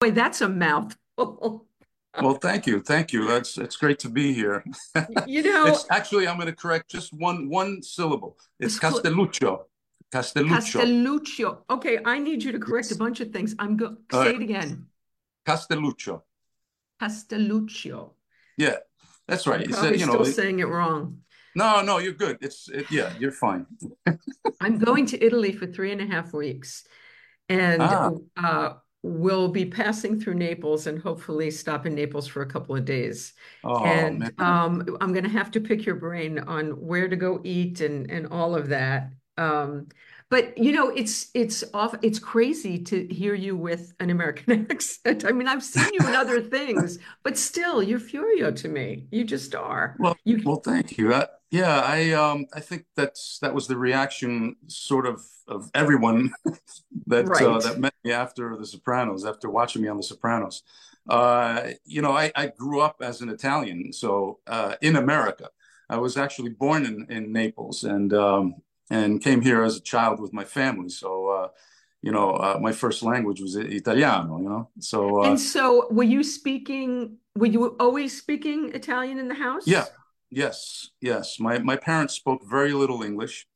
Boy, that's a mouthful. Well, thank you, thank you. That's it's great to be here. You know, It's actually I'm going to correct just one one syllable. It's Castelluccio. Castelluccio. Castelluccio. Okay, I need you to correct a bunch of things. I'm go All say right. it again. Castelluccio. Castelluccio. Yeah, that's I'm right. It's probably you still know, it- saying it wrong. no, no, you're good. It's it, yeah, you're fine. I'm going to Italy for three and a half weeks, and Ah, uh, we'll be passing through Naples and hopefully stop in Naples for a couple of days. oh And um, I'm going to have to pick your brain on where to go eat and and all of that. Um, but you know, it's it's off. It's crazy to hear you with an American accent. I mean, I've seen you in other things, but still, you're Furio to me. You just are. Well, You well, thank you. Uh, yeah, I um I think that's that was the reaction sort of of everyone that uh, that met me after The Sopranos, after watching me on The Sopranos. Uh, you know, I, I grew up as an Italian, so uh, in America. I was actually born in, in Naples and um, and came here as a child with my family. So uh, you know, uh, my first language was Italiano, you know. So uh, And so, were you speaking? Were you always speaking Italian in the house? yeah, yes, yes. My my parents spoke very little English.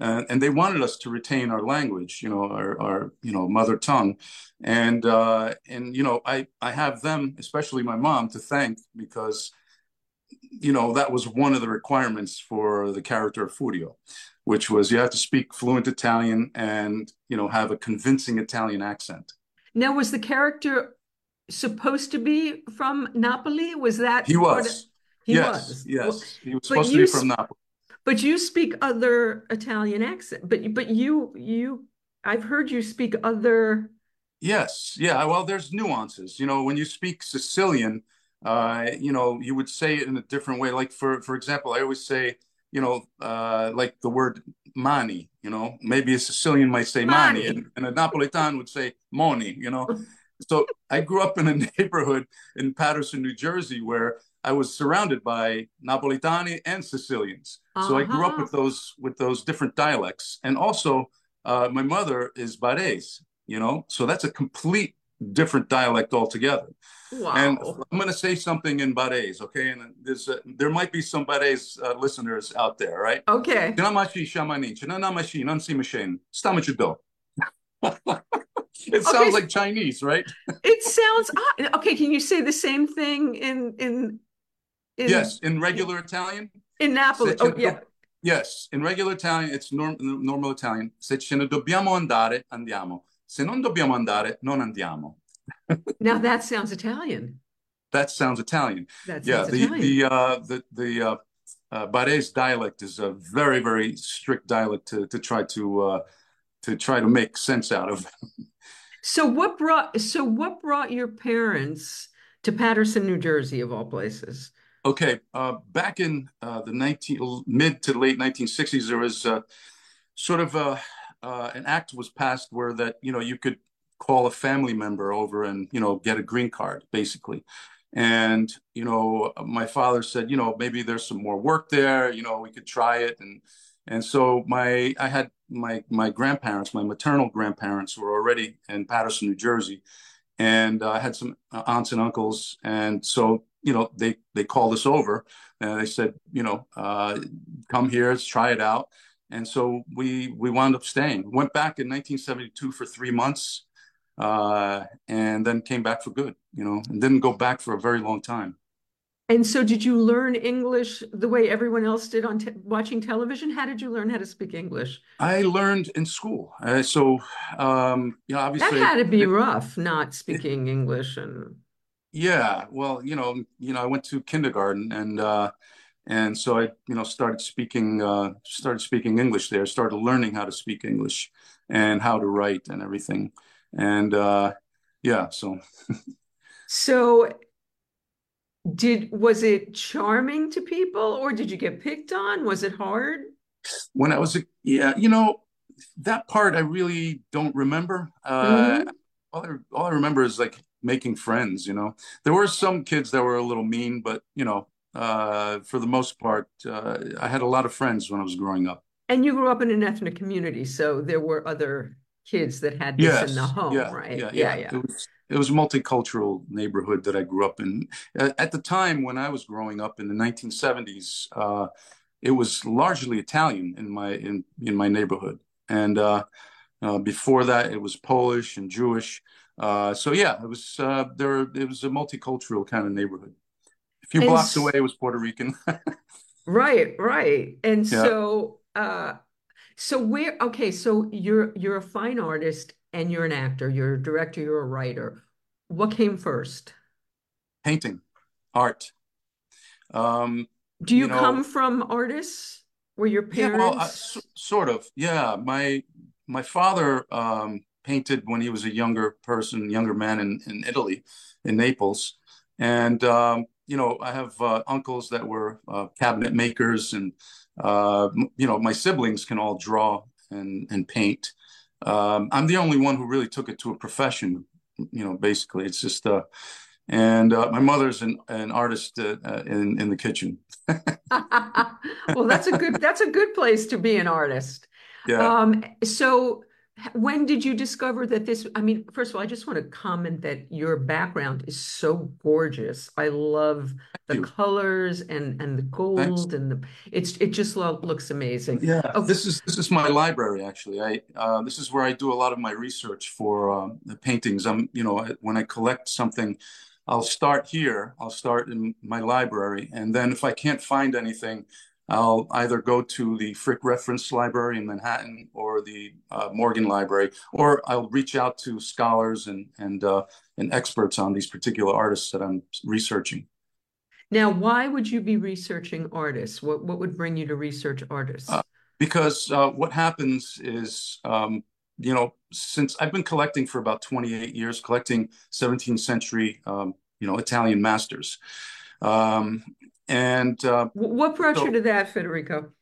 Uh, and they wanted us to retain our language, you know, our, our you know mother tongue, and uh, and you know I I have them, especially my mom, to thank because you know that was one of the requirements for the character of Furio, which was you have to speak fluent Italian and you know have a convincing Italian accent. Now, was the character supposed to be from Napoli? Was He that of, was, he yes, was? Well, yes, he was supposed to be from Napoli. but you speak other Italian accent. But but you you I've heard you speak other. Yes, yeah. Well, there's nuances. You know, when you speak Sicilian, uh, you know, you would say it in a different way. Like for for example, I always say, you know, uh, like the word mani. You know, maybe a Sicilian might say mani, Mani. and, and a Napolitan would say moni. You know, so I grew up in a neighborhood in Paterson, New Jersey, where I was surrounded by Napolitani and Sicilians. So I grew up Uh-huh. with those with those different dialects, and also uh, my mother is Barese, you know, so that's a complete different dialect altogether. And I'm going to say something in Barese, okay? And there's a, there might be some Barese uh, listeners out there, right? Okay. Sinamashi shamani, chinanamashi, nansimashin, stamachido. It Okay. sounds like Chinese, right? It sounds odd. Okay. Can you say the same thing in in in Yes, in regular Italian. in Napoli? Oh yeah. yes, in regular Italian, it's norm, normal Italian. Se ce ne dobbiamo andare, andiamo. Se non dobbiamo andare, non andiamo. Now that sounds Italian. That sounds Italian. That Yeah, the Italian. the uh, the the uh, uh, Barese dialect is a very very strict dialect to to try to uh, to try to make sense out of. So what brought so what brought your parents to Paterson, New Jersey, of all places? Okay, uh, back in uh, the 19 mid to late 1960s, there was uh, sort of a, uh, an act was passed where that you know you could call a family member over and you know get a green card basically. And you know my father said you know maybe there's some more work there you know we could try it. And and so my I had my my grandparents my maternal grandparents were already in Paterson New Jersey. And uh, I had some aunts and uncles. And so you know they they called us over and they said you know uh, come here let's try it out and so we we wound up staying went back in 1972 for three months uh, and then came back for good you know and didn't go back for a very long time And so did you learn English the way everyone else did on te watching television? How did you learn how to speak English? I learned in school uh, so um, you know obviously That had to be it, rough, not it, speaking English and yeah well you know you know I went to kindergarten and uh, And so I, you know, started speaking, uh, started speaking English there, started learning how to speak English and how to write and everything. And uh, yeah, so so did was it charming to people or did you get picked on? Was it hard? when I was a, yeah, you know, that part I really don't remember. Uh, hmm all I, all I remember is like making friends, you know. There were some kids that were a little mean, but you know, uh, for the most part, uh, I had a lot of friends when I was growing up. And you grew up in an ethnic community, so there were other kids that had this in the home, yeah, right? yeah, Yeah, yeah. It was it was a multicultural neighborhood that I grew up in. At the time when I was growing up in the 1970s, uh, it was largely Italian in my in in my neighborhood, and uh, uh, before that, it was Polish and Jewish. Uh, so yeah, it was uh, there. It was a multicultural kind of neighborhood. Few and blocks away was Puerto Rican. right, right, and yeah. so uh, so where? Okay, so you're you're a fine artist and you're an actor. You're a director. You're a writer. What came first? Painting, art. Um, Do you, you know, come from artists? Were your parents? Yeah, well, uh, sort of. Yeah, my my father um, painted when he was a younger person, younger man in, in Italy, in Naples. And, um, you know, I have uh, uncles that were uh, cabinet makers, and, uh, you know, my siblings can all draw and, and paint. Um, I'm the only one who really took it to a profession, you know, basically. It's just, uh, and uh, my mother's an, an artist uh, in, in the kitchen. well, that's a good, that's a good place to be an artist. Yeah. Um, so when did you discover that this i mean first of all i just want to comment that your background is so gorgeous. I love the colors and and the gold Thanks. and the it's it just lo- looks amazing. Yeah okay. this is this is my library actually. I uh, this is where i do a lot of my research for um, the paintings. I'm you know when i collect something i'll start here i'll start in my library and then if i can't find anything I'll either go to the Frick Reference Library in Manhattan or the uh, Morgan Library, or I'll reach out to scholars and and uh, and experts on these particular artists that I'm researching. Now, why would you be researching artists? What what would bring you to research artists? Uh, because uh, what happens is, um, you know, since I've been collecting for about 28 years, collecting 17th century, um, you know, Italian masters. Um, and uh, what brought so, you to that, Federico?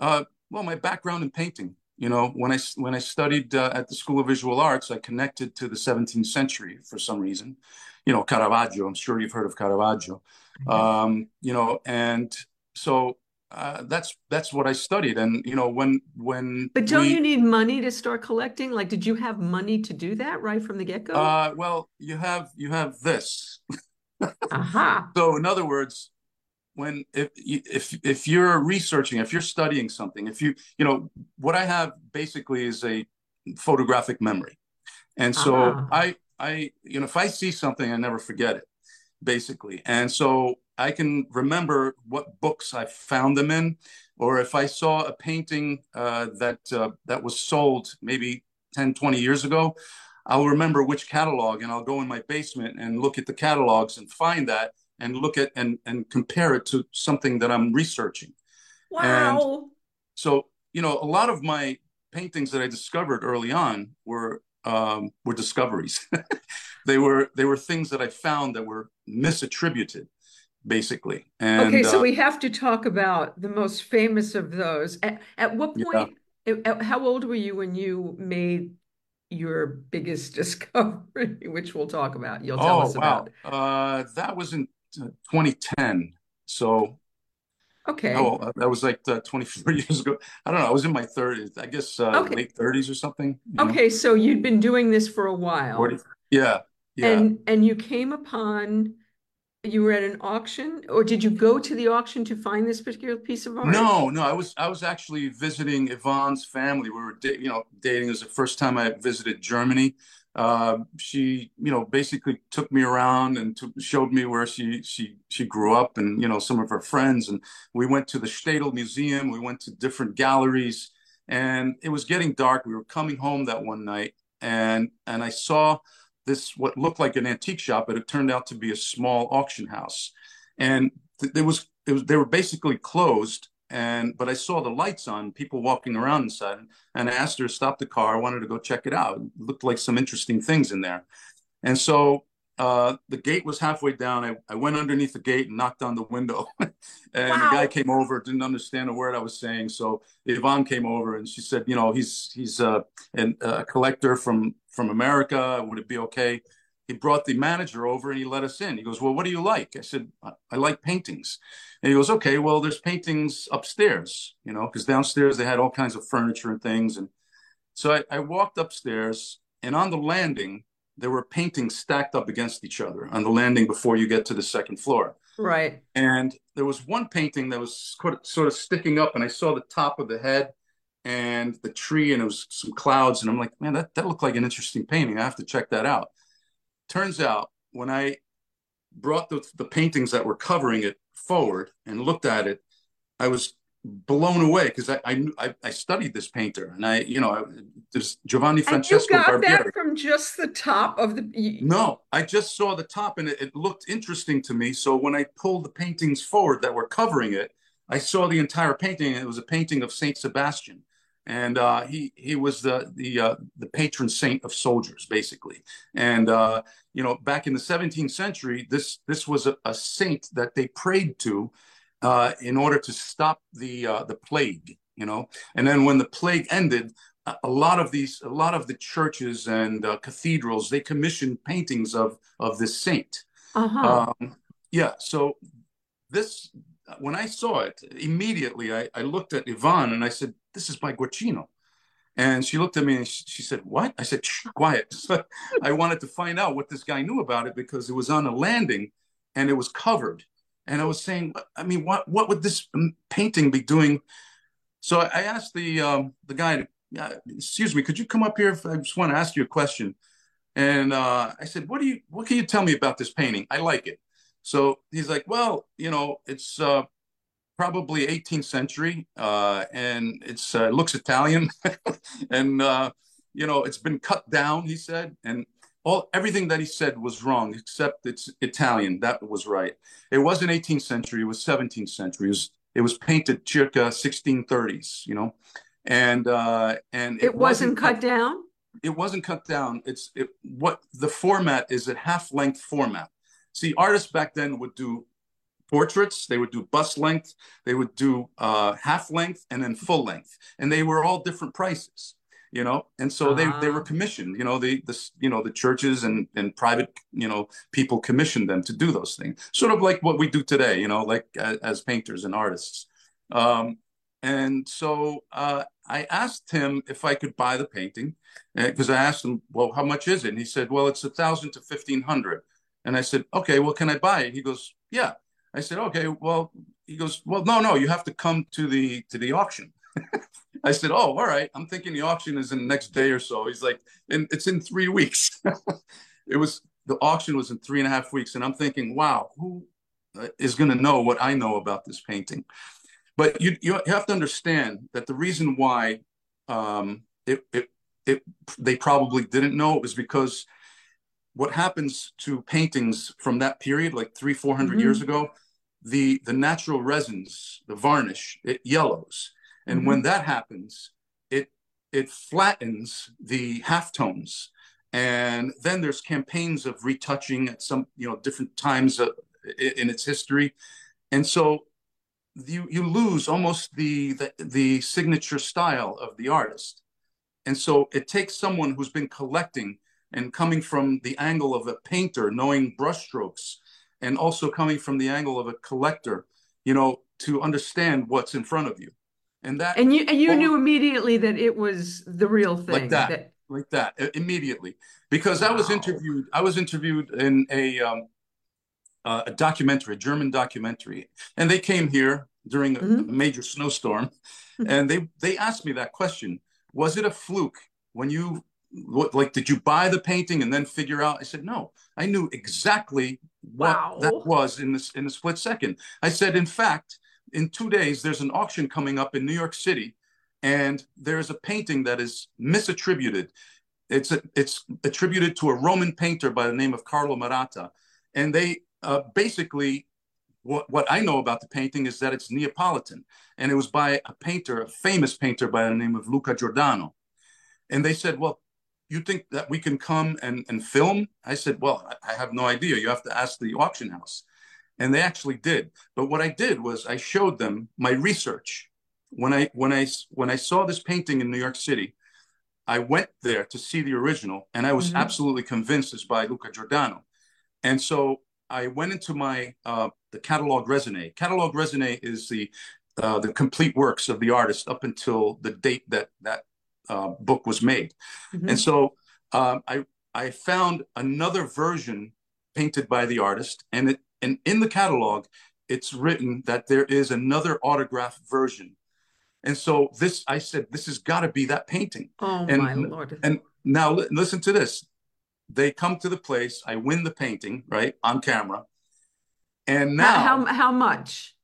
Uh, well, my background in painting. You know, when I when I studied uh, at the School of Visual Arts, I connected to the 17th century for some reason. You know, Caravaggio. I'm sure you've heard of Caravaggio. Mm-hmm. Um, you know, and so uh, that's that's what I studied. And you know, when when but don't we, you need money to start collecting? Like, did you have money to do that right from the get go? Uh, well, you have you have this. Aha. uh-huh. So, in other words, when if if if you're researching if you're studying something if you you know what i have basically is a photographic memory and so uh-huh. i i you know if i see something i never forget it basically and so i can remember what books i found them in or if i saw a painting uh, that uh, that was sold maybe 10 20 years ago i'll remember which catalog and i'll go in my basement and look at the catalogs and find that and look at and and compare it to something that I'm researching. Wow. And so, you know, a lot of my paintings that I discovered early on were um, were discoveries. they were they were things that I found that were misattributed, basically. And, okay, so uh, we have to talk about the most famous of those. At, at what point? Yeah. At, how old were you when you made your biggest discovery, which we'll talk about? You'll tell oh, us about. Wow. Uh, that was in 2010. So, okay. Oh, uh, that was like uh, 24 years ago. I don't know. I was in my 30s, I guess uh, okay. late 30s or something. Okay. Know? So you'd been doing this for a while. 40, yeah. Yeah. And, and you came upon, you were at an auction or did you go to the auction to find this particular piece of art? No, no, I was, I was actually visiting Yvonne's family. We were, you know, dating. It was the first time I visited Germany. Uh, she, you know, basically took me around and showed me where she she she grew up and you know some of her friends. And we went to the Städel Museum. We went to different galleries, and it was getting dark. We were coming home that one night, and and I saw this what looked like an antique shop, but it turned out to be a small auction house, and th- there was it was they were basically closed and but I saw the lights on, people walking around inside, and I asked her to stop the car. I wanted to go check it out. It looked like some interesting things in there, and so uh, the gate was halfway down. I, I went underneath the gate and knocked on the window, and wow. the guy came over, didn't understand a word I was saying. So Yvonne came over and she said, you know, he's he's uh, an, a collector from from America. Would it be okay? He brought the manager over and he let us in. He goes, Well, what do you like? I said, I, I like paintings. And he goes, Okay, well, there's paintings upstairs, you know, because downstairs they had all kinds of furniture and things. And so I, I walked upstairs and on the landing, there were paintings stacked up against each other on the landing before you get to the second floor. Right. And there was one painting that was sort of sticking up, and I saw the top of the head and the tree, and it was some clouds. And I'm like, man, that, that looked like an interesting painting. I have to check that out. Turns out when I brought the, the paintings that were covering it forward and looked at it, I was blown away because I, I, I studied this painter and I you know there's Giovanni Francesco and you got Barbieri. that from just the top of the no I just saw the top and it, it, looked interesting to me so when I pulled the paintings forward that were covering it I saw the entire painting and it was a painting of Saint Sebastian and uh, he he was the the uh, the patron saint of soldiers basically and uh, you know back in the 17th century this this was a, a saint that they prayed to uh, in order to stop the uh, the plague, you know. And then when the plague ended, a lot of these, a lot of the churches and uh, cathedrals, they commissioned paintings of of this saint. Uh-huh. Um, yeah. So this, when I saw it, immediately I, I looked at Yvonne and I said, "This is by Guercino." And she looked at me and she, said, "What?" I said, "Quiet." I wanted to find out what this guy knew about it because it was on a landing and it was covered and I was saying, I mean, what what would this painting be doing? So I asked the um, the guy, excuse me, could you come up here? If I just want to ask you a question. And uh, I said, what do you what can you tell me about this painting? I like it. So he's like, well, you know, it's uh, probably 18th century, uh, and it's uh, looks Italian, and uh, you know, it's been cut down. He said, and all everything that he said was wrong except it's Italian. That was right. It wasn't 18th century. It was 17th century. It was, it was painted circa 1630s. You know, and uh, and it, it wasn't, wasn't, cut down. It wasn't cut down. It's it, what the format is a half length format. See, artists back then would do portraits. They would do bust length. They would do uh, half length and then full length, and they were all different prices you know and so uh-huh. they they were ah. commissioned you know the the you know the churches and and private you know people commissioned them to do those things sort of like what we do today you know like as, as painters and artists um and so uh, I asked him if I could buy the painting because uh, I asked him, well, how much is it? And he said, well, it's a thousand to fifteen hundred. And I said, okay, well, can I buy it? He goes, yeah. I said, okay, well, he goes, well, no, no, you have to come to the to the auction. I said, "Oh, all right. I'm thinking the auction is in the next day or so." He's like, "And it's in three weeks." it was the auction was in three and a half weeks, and I'm thinking, "Wow, who uh, going to know what I know about this painting?" But you you have to understand that the reason why um, it, it it they probably didn't know it was because what happens to paintings from that period, like three four hundred mm-hmm. years ago, the the natural resins, the varnish, it yellows and mm-hmm. when that happens, it it flattens the halftones. And then there's campaigns of retouching at some you know different times uh, in its history, and so you you lose almost the, the the signature style of the artist. And so it takes someone who's been collecting and coming from the angle of a painter, knowing brushstrokes, and also coming from the angle of a collector, you know, to understand what's in front of you. And that and you and you knew immediately that it was the real thing like that, that... like that immediately. Because wow. I was interviewed I was interviewed in a um, uh, a documentary a German documentary. And they came here during a, mm-hmm. a major snowstorm and they they asked me that question. Was it a fluke when you like did you buy the painting and then figure out? I said no i knew exactly wow. that was in this in a split second i said in fact in two days, there's an auction coming up in New York City, and there's a painting that is misattributed. It's a, it's attributed to a Roman painter by the name of Carlo Maratta, and they uh, basically what what I know about the painting is that it's Neapolitan, and it was by a painter, a famous painter by the name of Luca Giordano, and they said, well. You think that we can come and, and film? I said, Well, I have no idea. You have to ask the auction house and they actually did but what i did was i showed them my research when i when i when i saw this painting in new york city i went there to see the original and i was mm-hmm. absolutely convinced it's by luca giordano and so i went into my uh, the catalog raisonné catalog raisonné is the uh, the complete works of the artist up until the date that that uh, book was made mm-hmm. and so um, i I found another version painted by the artist, and it and in the catalog, it's written that there is another autograph version. And so this, I said, this has got to be that painting. Oh and, my lord! And now listen to this. They come to the place. I win the painting right on camera, and now how how, how much?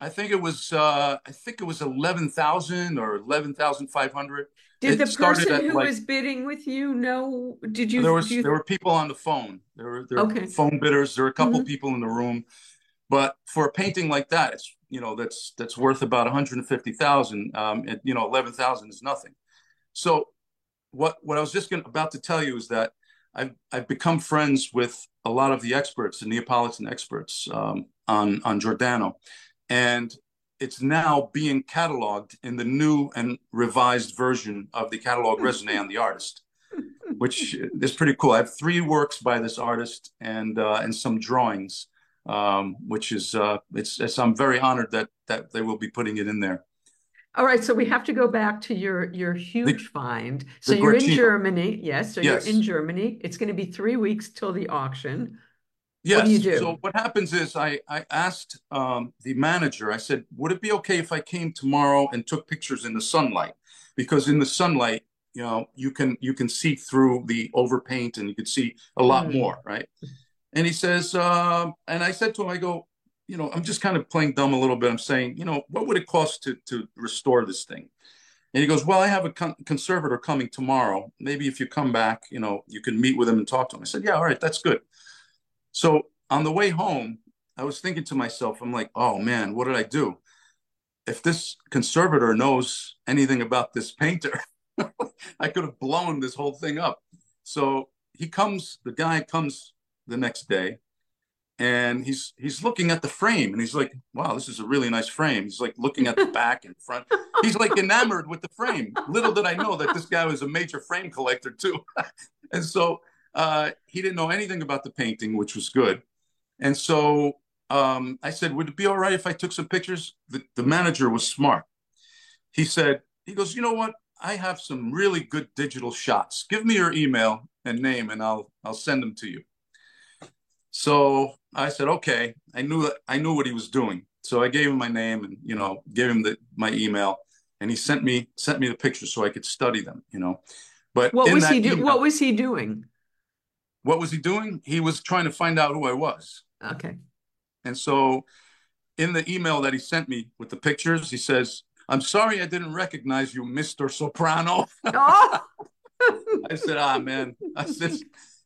I think it was uh, I think it was eleven thousand or eleven thousand five hundred. Did the person who like, was bidding with you know? Did you? There was you... there were people on the phone. There were there okay. were phone bidders. There were a couple mm-hmm. people in the room, but for a painting like that, it's you know that's that's worth about one hundred and fifty thousand. Um, and, you know, eleven thousand is nothing. So, what what I was just gonna, about to tell you is that I've I've become friends with a lot of the experts, the Neapolitan experts um, on on Giordano, and it's now being cataloged in the new and revised version of the catalog raisonné on the artist, which is pretty cool. I have three works by this artist and uh, and some drawings, um, which is uh, it's, it's I'm very honored that that they will be putting it in there. All right, so we have to go back to your your huge the, find. So you're in Germany, yes. So yes. you're in Germany. It's going to be three weeks till the auction. Yes. What do you do? So what happens is I I asked um, the manager. I said, would it be okay if I came tomorrow and took pictures in the sunlight? Because in the sunlight, you know, you can you can see through the overpaint and you can see a lot mm. more, right? And he says, uh, and I said to him, I go, you know, I'm just kind of playing dumb a little bit. I'm saying, you know, what would it cost to to restore this thing? And he goes, well, I have a con- conservator coming tomorrow. Maybe if you come back, you know, you can meet with him and talk to him. I said, yeah, all right, that's good. So on the way home, I was thinking to myself, I'm like, oh man, what did I do? If this conservator knows anything about this painter, I could have blown this whole thing up. So he comes, the guy comes the next day and he's he's looking at the frame and he's like, wow, this is a really nice frame. He's like looking at the back and front. He's like enamored with the frame. Little did I know that this guy was a major frame collector too. and so uh, he didn't know anything about the painting, which was good. And so um, I said, would it be all right if I took some pictures? The, the manager was smart. He said, he goes, you know what? I have some really good digital shots. Give me your email and name, and I'll I'll send them to you. So I said, okay. I knew that I knew what he was doing. So I gave him my name and you know gave him the my email, and he sent me sent me the pictures so I could study them. You know, but what was he doing? What was he doing? What was he doing? He was trying to find out who I was. Okay. And so in the email that he sent me with the pictures, he says, I'm sorry I didn't recognize you, Mr. Soprano. Oh. I said, ah, man. I said,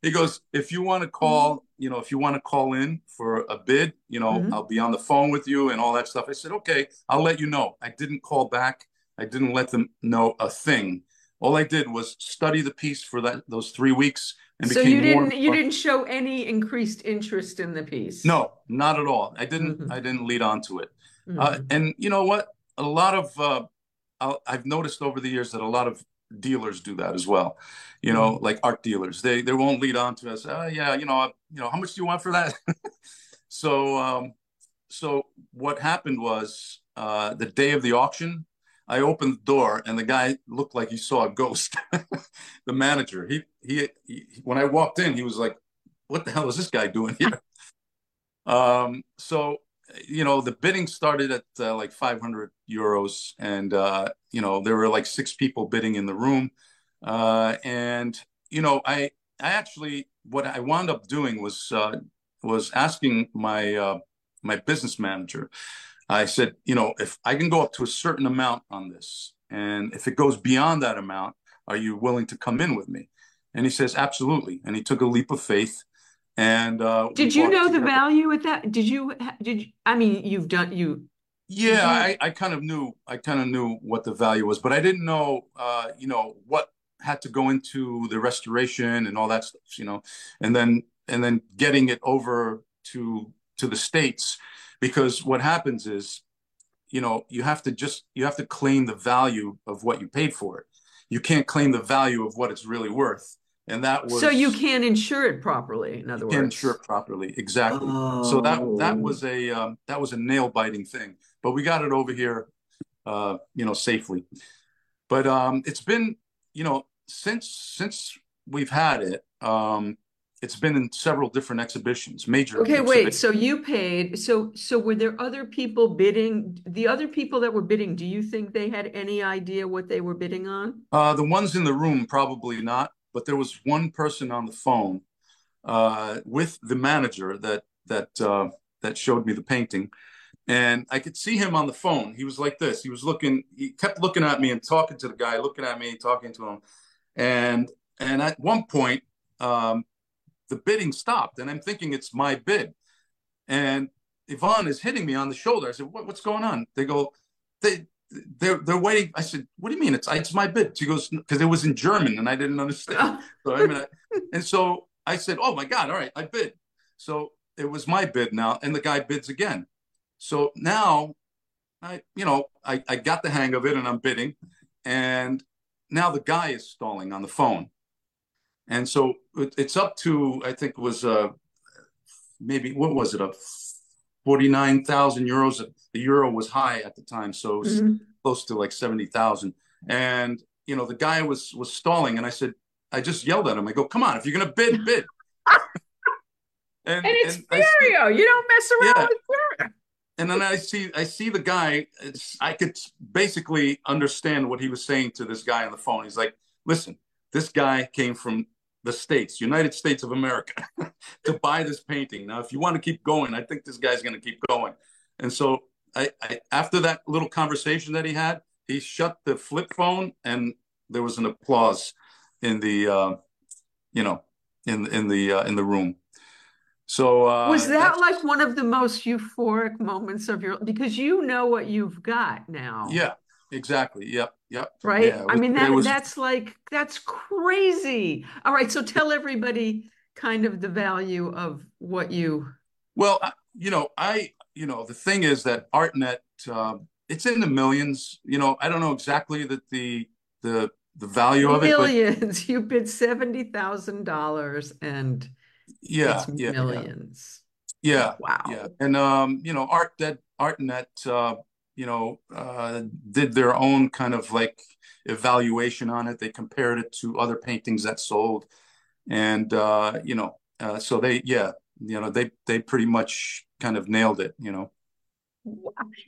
he goes, if you want to call, you know, if you want to call in for a bid, you know, mm-hmm. I'll be on the phone with you and all that stuff. I said, okay, I'll let you know. I didn't call back. I didn't let them know a thing. All I did was study the piece for that those three weeks so you didn't you didn't show any increased interest in the piece? No not at all. I didn't mm-hmm. i didn't lead on to it. Uh, mm-hmm. uh, and you know what? A lot of uh, i've noticed over the years that a lot of dealers do that as well. You know mm-hmm. like art dealers. They they won't lead on to us oh yeah you know you know how much do you want for that? So um so what happened was uh the day of the auction I opened the door and the guy looked like he saw a ghost. the manager, he, he, he, when I walked in, he was like, "What the hell is this guy doing here?" um, so, you know, the bidding started at uh, like 500 euros, and uh, you know there were like six people bidding in the room, uh, and you know, I, I actually, what I wound up doing was uh, was asking my uh, my business manager I said, you know, if I can go up to a certain amount on this, and if it goes beyond that amount, are you willing to come in with me? And he says, absolutely. And he took a leap of faith. And uh, did you know together. the value at that? Did you? Did you? I mean, you've done you. Yeah, you... I, I kind of knew. I kind of knew what the value was, but I didn't know, uh, you know, what had to go into the restoration and all that stuff, you know, and then and then getting it over to to the states because what happens is you know you have to just you have to claim the value of what you paid for it you can't claim the value of what it's really worth and that was so you can't insure it properly in other words can't insure it properly exactly oh. so that that oh. was a um, that was a nail biting thing but we got it over here uh, you know safely but um, it's been you know since since we've had it. Um, it's been in several different exhibitions, major. Okay, wait. So you paid. So so were there other people bidding? The other people that were bidding, do you think they had any idea what they were bidding on? Uh, the ones in the room probably not, but there was one person on the phone uh, with the manager that that uh, that showed me the painting, and I could see him on the phone. He was like this. He was looking. He kept looking at me and talking to the guy, looking at me, talking to him, and and at one point. Um, the bidding stopped, and I'm thinking it's my bid. And Yvonne is hitting me on the shoulder. I said, what, "What's going on?" They go, "They they're they're waiting." I said, "What do you mean? It's it's my bid?" She goes, "Because it was in German and I didn't understand." so I mean, I, and so I said, "Oh my God! All right, I bid." So it was my bid now, and the guy bids again. So now, I you know I I got the hang of it, and I'm bidding, and now the guy is stalling on the phone and so it, it's up to I think it was uh, maybe what was it a forty nine thousand euros. The euro was high at the time, so it was mm-hmm. close to like seventy thousand. And you know the guy was was stalling, and I said I just yelled at him. I go, "Come on, if you're gonna bid, bid." and, and it's and Furio. you don't mess around yeah. with Furio. And then I see I see the guy. I could basically understand what he was saying to this guy on the phone. He's like, "Listen, this guy came from the States, United States of America, to buy this painting. Now, if you want to keep going, I think this guy's going to keep going. And so, I, I, after that little conversation that he had, he shut the flip phone, and there was an applause in the, uh, you know, in in the uh, in the room. So uh, was that like one of the most euphoric moments of your because you know what you've got now? Yeah, exactly. Yep. Yep. Right. Yeah, was, I mean that was... that's like that's crazy. All right. So tell everybody kind of the value of what you. Well, you know, I you know the thing is that ArtNet uh, it's in the millions. You know, I don't know exactly that the the the value millions. of it. Millions. You bid seventy thousand dollars and yeah, yeah, millions. Yeah. Wow. Yeah. And um, you know, Art that ArtNet uh, you know, uh, did their own kind of like evaluation on it. They compared it to other paintings that sold, and uh, you know, uh, so they, yeah, you know, they they pretty much kind of nailed it, you know.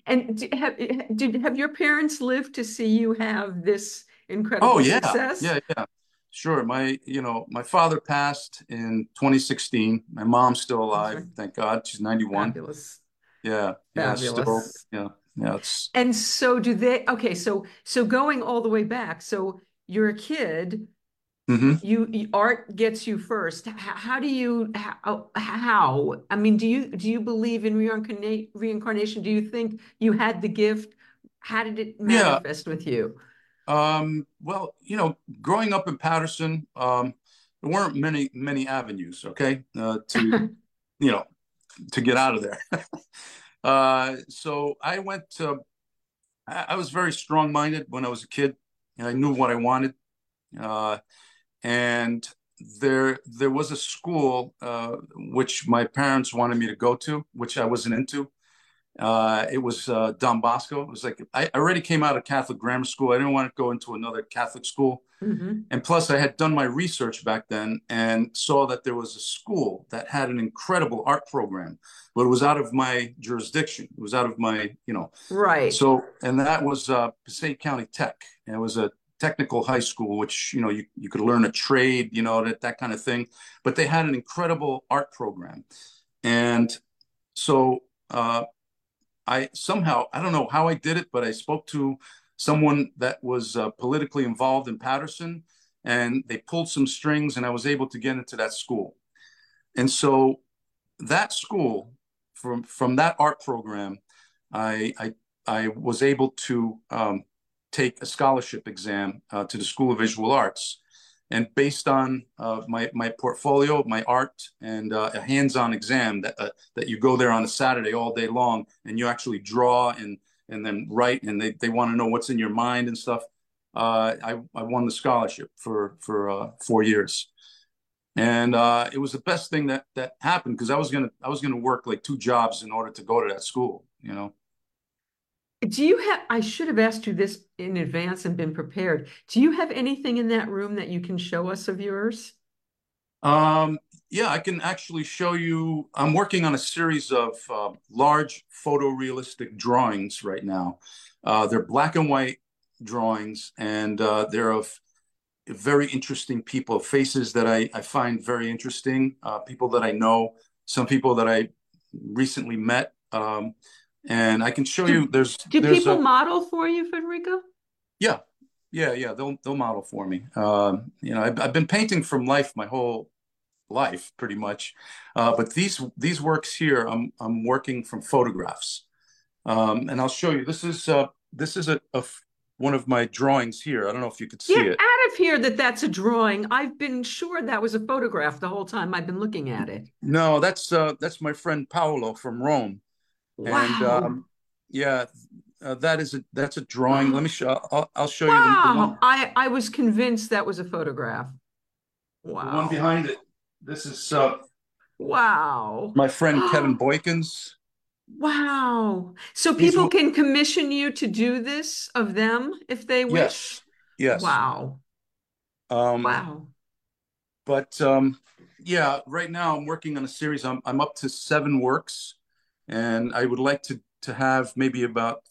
And have did have your parents lived to see you have this incredible oh, yeah. success? Yeah, yeah. Sure. My, you know, my father passed in 2016. My mom's still alive, thank God. She's 91. Fabulous. Yeah. Fabulous. Yeah. Still, yeah yeah it's and so do they okay so so going all the way back so you're a kid. Mm-hmm. you, you, art gets you first. How, how do you how, how, i mean do you do you believe in reincarnation reincarnation? Do you think you had the gift? How did it manifest yeah. with you? Um well you know growing up in Paterson, um there weren't many many avenues okay uh, to you know to get out of there Uh, so I went to, I, I was very strong minded when I was a kid. And I knew what I wanted. Uh, and there, there was a school uh, which my parents wanted me to go to, which I wasn't into. Uh, it was uh, Don Bosco. It was like I already came out of Catholic grammar school. I didn't want to go into another Catholic school. Mm-hmm. And plus, I had done my research back then and saw that there was a school that had an incredible art program, but it was out of my jurisdiction. It was out of my, you know. Right. So, and that was uh, Passaic County Tech. And it was a technical high school, which, you know, you, you could learn a trade, you know, that, that kind of thing. But they had an incredible art program. And so, uh, I somehow, I don't know how I did it, but I spoke to someone that was uh, politically involved in Paterson, and they pulled some strings and I was able to get into that school. And so that school from from that art program, I I, I was able to um, take a scholarship exam uh, to the School of Visual Arts and based on uh, my my portfolio, my art, and uh, a hands-on exam that uh, that you go there on a Saturday all day long, and you actually draw and and then write, and they, they want to know what's in your mind and stuff. Uh, I I won the scholarship for for uh, four years, and uh, it was the best thing that that happened because I was gonna I was gonna work like two jobs in order to go to that school, you know. Do you have, I should have asked you this in advance and been prepared. Do you have anything in that room that you can show us of yours? Um, yeah, I can actually show you. I'm working on a series of uh, large photorealistic drawings right now. Uh, they're black and white drawings, and uh, they're of very interesting people, faces that I, I find very interesting, uh, people that I know, some people that I recently met. Um, and I can show Do- you. There's Do there's people a, model for you, Federico? yeah, yeah, yeah. They'll they'll model for me. Um, you know, I've, I've been painting from life my whole life, pretty much. Uh, but these these works here, I'm I'm working from photographs, um, and I'll show you. This is uh, this is a, one of my drawings here. I don't know if you could see Get it. out of here that that's a drawing. I've been sure that was a photograph the whole time I've been looking at it. No, that's uh, that's my friend Paolo from Rome, and um, yeah, uh, that is a that's a drawing. Let me show. I'll, I'll show you the, the Wow. I, I was convinced that was a photograph. the one behind it. This is uh, Wow. my friend Kevin Boykins. Wow. So people w- can commission you to do this of them if they wish? Yes, yes. Wow. Um, Wow. but um, yeah, right now I'm working on a series. I'm I'm up to seven works, and I would like to to have maybe about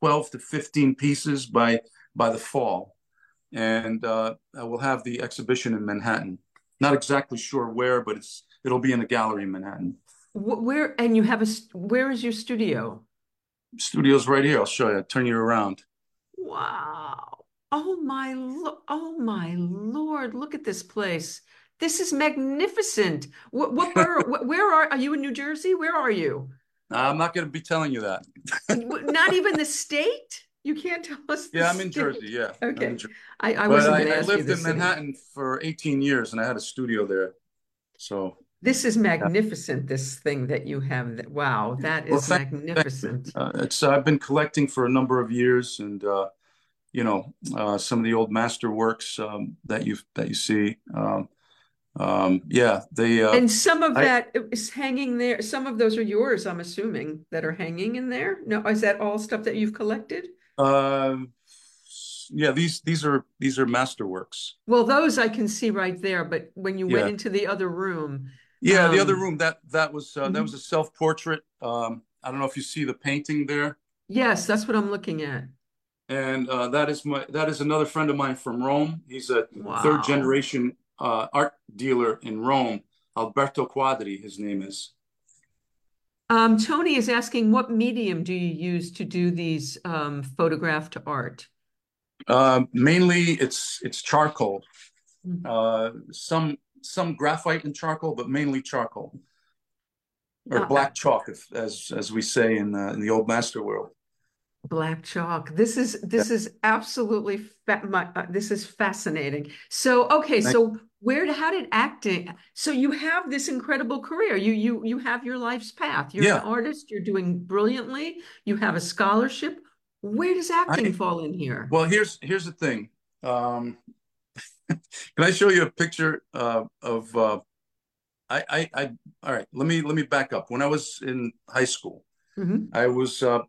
12 to 15 pieces by by the fall. And uh, I will have the exhibition in Manhattan. Not exactly sure where, but it's it'll be in a gallery in Manhattan. Where, and you have a, where is your studio? Studio's right here. I'll show you. I'll turn you around. Wow. Oh my, oh my Lord, look at this place. This is magnificent. What, what borough, where are, are you in New Jersey? Where are you? I'm not going to be telling you that. Not even the state? You can't tell us Yeah, I'm in state. Jersey. Yeah, Okay. Jersey. I, I wasn't I, going to I ask you lived in city. Manhattan for 18 years, and I had a studio there. So This is magnificent, this thing that you have. That, wow, that is Well, thank- thank magnificent. Uh, it's I've been collecting for a number of years, and uh, you know uh, some of the old master works um, that you that you see. Um, um, yeah, they. Uh, And some of I- that is hanging there. Some of those are yours, I'm assuming, that are hanging in there. No, is that all stuff that you've collected? Uh, yeah, these these are these are masterworks. Well, those I can see right there, but when you went into the other room, Yeah, the other Um, room that that was uh, that mhm. was a self portrait. Um, I don't know if you see the painting there, yes, that's what I'm looking at. and uh, that is my that is another friend of mine from Rome. He's a Wow. third generation uh, art dealer in Rome. Alberto Quadri, his name is. Um, Tony is asking, what medium do you use to do these um, photographed art? Uh, mainly, it's it's charcoal. Mhm. Uh, some some graphite and charcoal, but mainly charcoal or Uh, black chalk, if, as as we say in uh, in the old master world. Black chalk. This is this is absolutely my, uh, this is fascinating. So okay, Thank- so where how did acting? So you have this incredible career. You you you have your life's path. You're Yeah. an artist. You're doing brilliantly. You have a scholarship. Where does acting I- fall in here? Well, here's here's the thing. Um, can I show you a picture uh, of? Uh, I, I I all right. Let me let me back up. When I was in high school, Mhm. I was uh,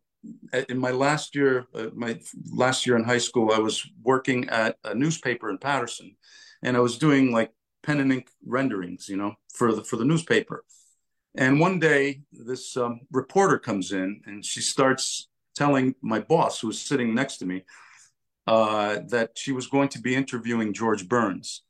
in my last year. Uh, my last year in high school, I was working at a newspaper in Paterson, and I was doing like pen and ink renderings, you know, for the for the newspaper. And one day, this um, reporter comes in, and she starts telling my boss, who was sitting next to me, uh, that she was going to be interviewing George Burns.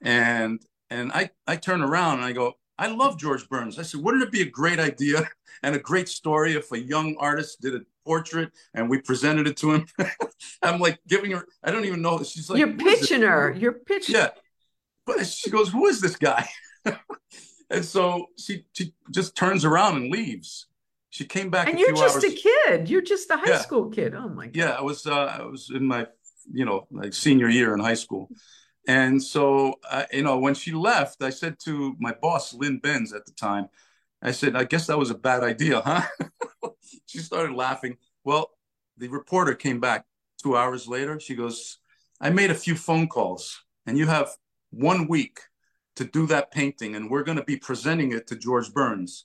And and I I turn around and I go, I love George Burns. I said, wouldn't it be a great idea and a great story if a young artist did a portrait and we presented it to him? I'm like giving her. I don't even know. She's like, You're "Who is this?" pitching her. You're pitching. Yeah. But she goes, Who is this guy? and so she she just turns around and leaves. She came back And you're just hours. a kid. You're just a high Yeah. school kid. Oh my God. Yeah, I was uh, I was in my you know like senior year in high school, and so uh, you know when she left, I said to my boss Lynn Benz at the time, I said, I guess that was a bad idea, huh? she started laughing. Well, the reporter came back two hours later. She goes, I made a few phone calls, and you have one week to do that painting, and we're going to be presenting it to George Burns.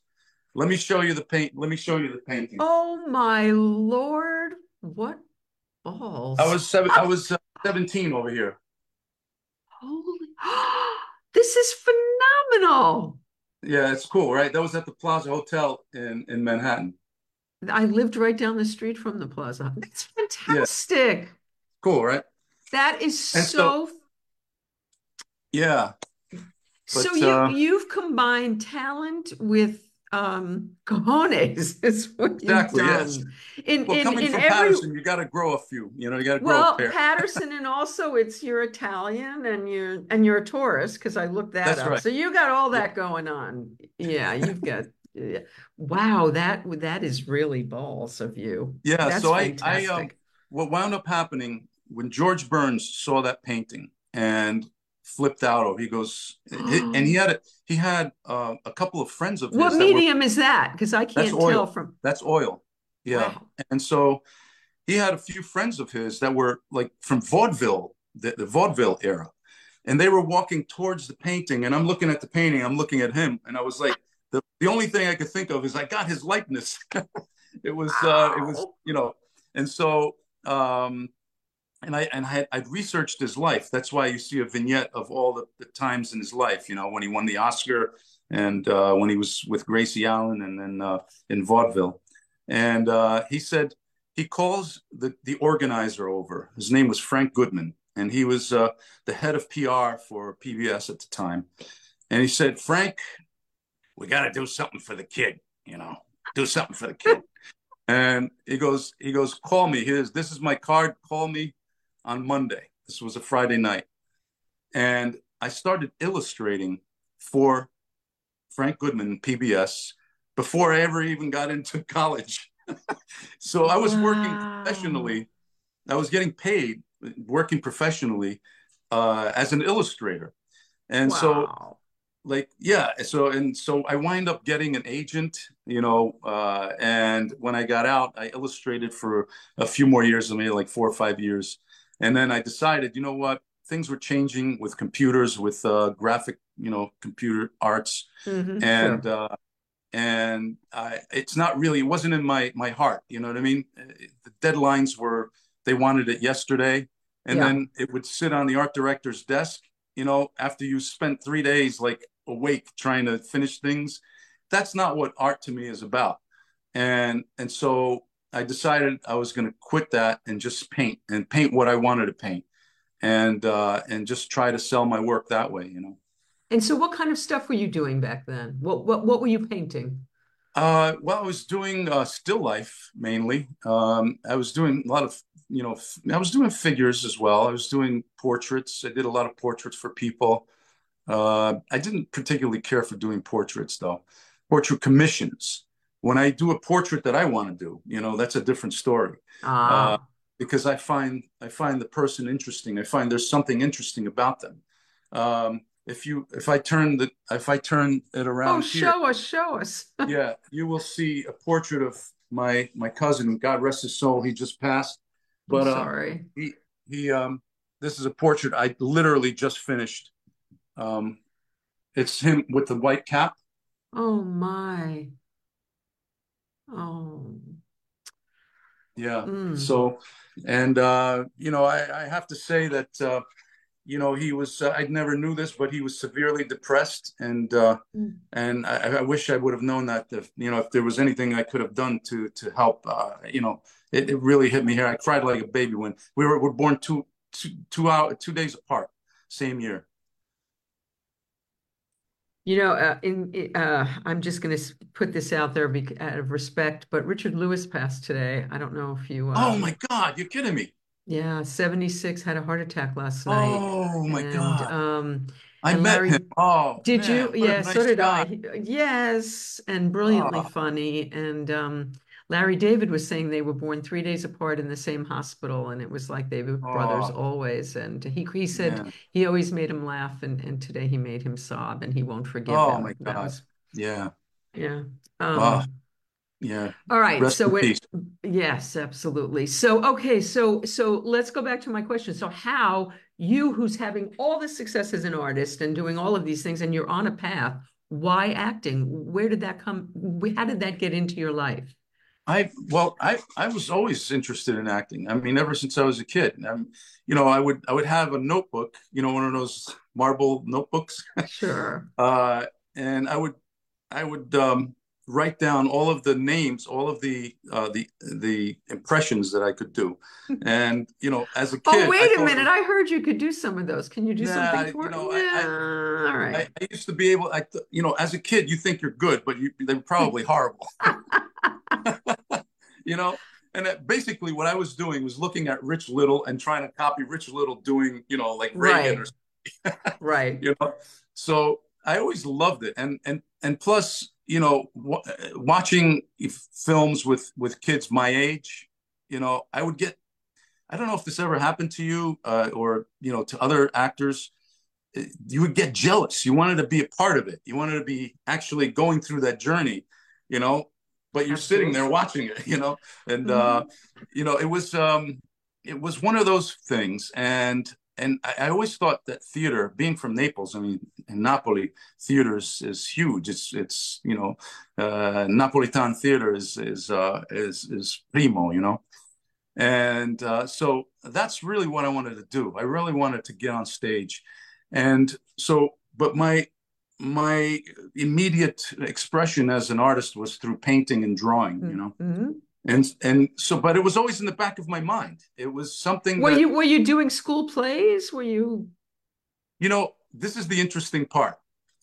Let me show you the paint. Let me show you the painting. Oh my Lord. What balls? I was seven. I was uh, 17 over here. Holy, this is phenomenal. Yeah, it's cool, right? That was at the Plaza Hotel in in Manhattan. I lived right down the street from the plaza. That's fantastic. Yeah. Cool, right? That is so, so, Yeah. But, so you uh, you've combined talent with um cojones is what exactly, you've done. Yes. In, well, in, coming in from every... Paterson, you got to grow a few. You know, you got to grow. Well, Paterson, and also it's you're Italian and you're and you're a tourist because I looked that That's up. Right. So you got all that yeah. going on. Yeah, you've got. yeah. Wow, that that is really balls of you. Yeah. That's so I, I, um, what wound up happening when George Burns saw that painting and flipped out over. He goes, and he had a, he had uh, a couple of friends of his. What medium were, is that? Because I can't tell from. That's oil. Yeah, wow. and so he had a few friends of his that were like from vaudeville, the, the vaudeville era, and they were walking towards the painting, and I'm looking at the painting, I'm looking at him, and I was like, the the only thing I could think of is I got his likeness. it was wow. uh, it was you know, and so um, and I and I I'd researched his life. That's why you see a vignette of all the, the times in his life. You know, when he won the Oscar, and uh, when he was with Gracie Allen, and then uh, in vaudeville. And uh, he said he calls the the organizer over. His name was Frank Goodman, and he was uh, the head of PR for PBS at the time. And he said, Frank, we got to do something for the kid. You know, do something for the kid. and he goes, he goes, call me. Here's this is my card. Call me on Monday. This was a Friday night. And I started illustrating for Frank Goodman, PBS, before I ever even got into college. so I was wow. working professionally. I was getting paid working professionally uh, as an illustrator. And wow. so like yeah so and so i wind up getting an agent you know uh, and when i got out i illustrated for a few more years maybe like four or five years and then I decided, you know what, things were changing with computers, with uh, graphic, you know, computer arts, mm-hmm, and sure. uh, and I, it's not really, it wasn't in my my heart. You know what I mean? The deadlines were they wanted it yesterday, and yeah. then it would sit on the art director's desk. You know, after you spent three days like awake trying to finish things, that's not what art to me is about. And and so I decided I was going to quit that and just paint and paint what I wanted to paint, and uh, and just try to sell my work that way, you know. And so, what kind of stuff were you doing back then? What what what were you painting? Uh, well, I was doing uh, still life mainly. Um, I was doing a lot of you know I was doing figures as well. I was doing portraits. I did a lot of portraits for people. Uh, I didn't particularly care for doing portraits though. Portrait commissions when I do a portrait that I want to do, you know, that's a different story. Ah. Uh, because I find I find the person interesting. I find there's something interesting about them. Um, if you if I turn the if I turn it around, oh, here, show us, show us. yeah, you will see a portrait of my my cousin. God rest his soul. He just passed. But I'm uh, sorry. Uh, he he um this is a portrait I literally just finished. Um, it's him with the white cap. Oh my. Oh. Yeah. Mm. So, and, uh, you know, I, I, have to say that, uh, you know, he was, uh, I never knew this, but he was severely depressed. And, uh, mm. and I, I, wish I would have known that, if, you know, if there was anything I could have done to, to help, uh, you know, it, it really hit me here. I cried like a baby when we were, were born two, two, two hours, two days apart, same year. You know, uh, in uh, I'm just going to put this out there because, out of respect, but Richard Lewis passed today. I don't know if you. Uh, oh my God! You're kidding me. Yeah, 76 had a heart attack last night. Oh my and, God! Um, I met Larry, him. Oh, did man, you? Yeah, nice so did guy. I. Yes, and brilliantly oh. funny, and um, Larry David was saying they were born three days apart in the same hospital, and it was like they were brothers oh. always. And he he said yeah. he always made him laugh, and and today he made him sob, and he won't forgive oh, him. my God! Was, yeah, yeah. Um, oh. Yeah. All right. Rest so it, yes, absolutely. So okay, so so let's go back to my question. So how you who's having all the success as an artist and doing all of these things and you're on a path, why acting? Where did that come? How did that get into your life? I well, I I was always interested in acting. I mean, ever since I was a kid. I'm, you know, I would I would have a notebook, you know, one of those marble notebooks. Sure. uh, and I would I would um, write down all of the names, all of the uh, the the impressions that I could do. And you know, as a Oh, kid, I wait a minute. I heard you could do some of those. Can you do something for you know, me? I, Yeah. All I. I used to be able, I, you know, as a kid, you think you're good, but you they're probably horrible. you know and basically what i was doing was looking at rich little and trying to copy rich little doing you know like reagan Right. or Right. you know so i always loved it and and and plus you know w- watching films with with kids my age you know i would get i don't know if this ever happened to you uh, or you know to other actors eh, you would get jealous. You wanted to be a part of it. You wanted to be actually going through that journey you know but you're sitting there watching it you know and uh Mhm. you know it was um it was one of those things. And and I, I always thought that theater being from naples i mean in napoli theater is, is huge. It's it's you know uh napolitan theater is is uh is is primo you know? And uh so that's really what i wanted to do. I really wanted to get on stage. And so but my my immediate expression as an artist was through painting and drawing you know? Mhm. And and so but it was always in the back of my mind. It was something Were that you were you doing school plays? Were you you know this is the interesting part.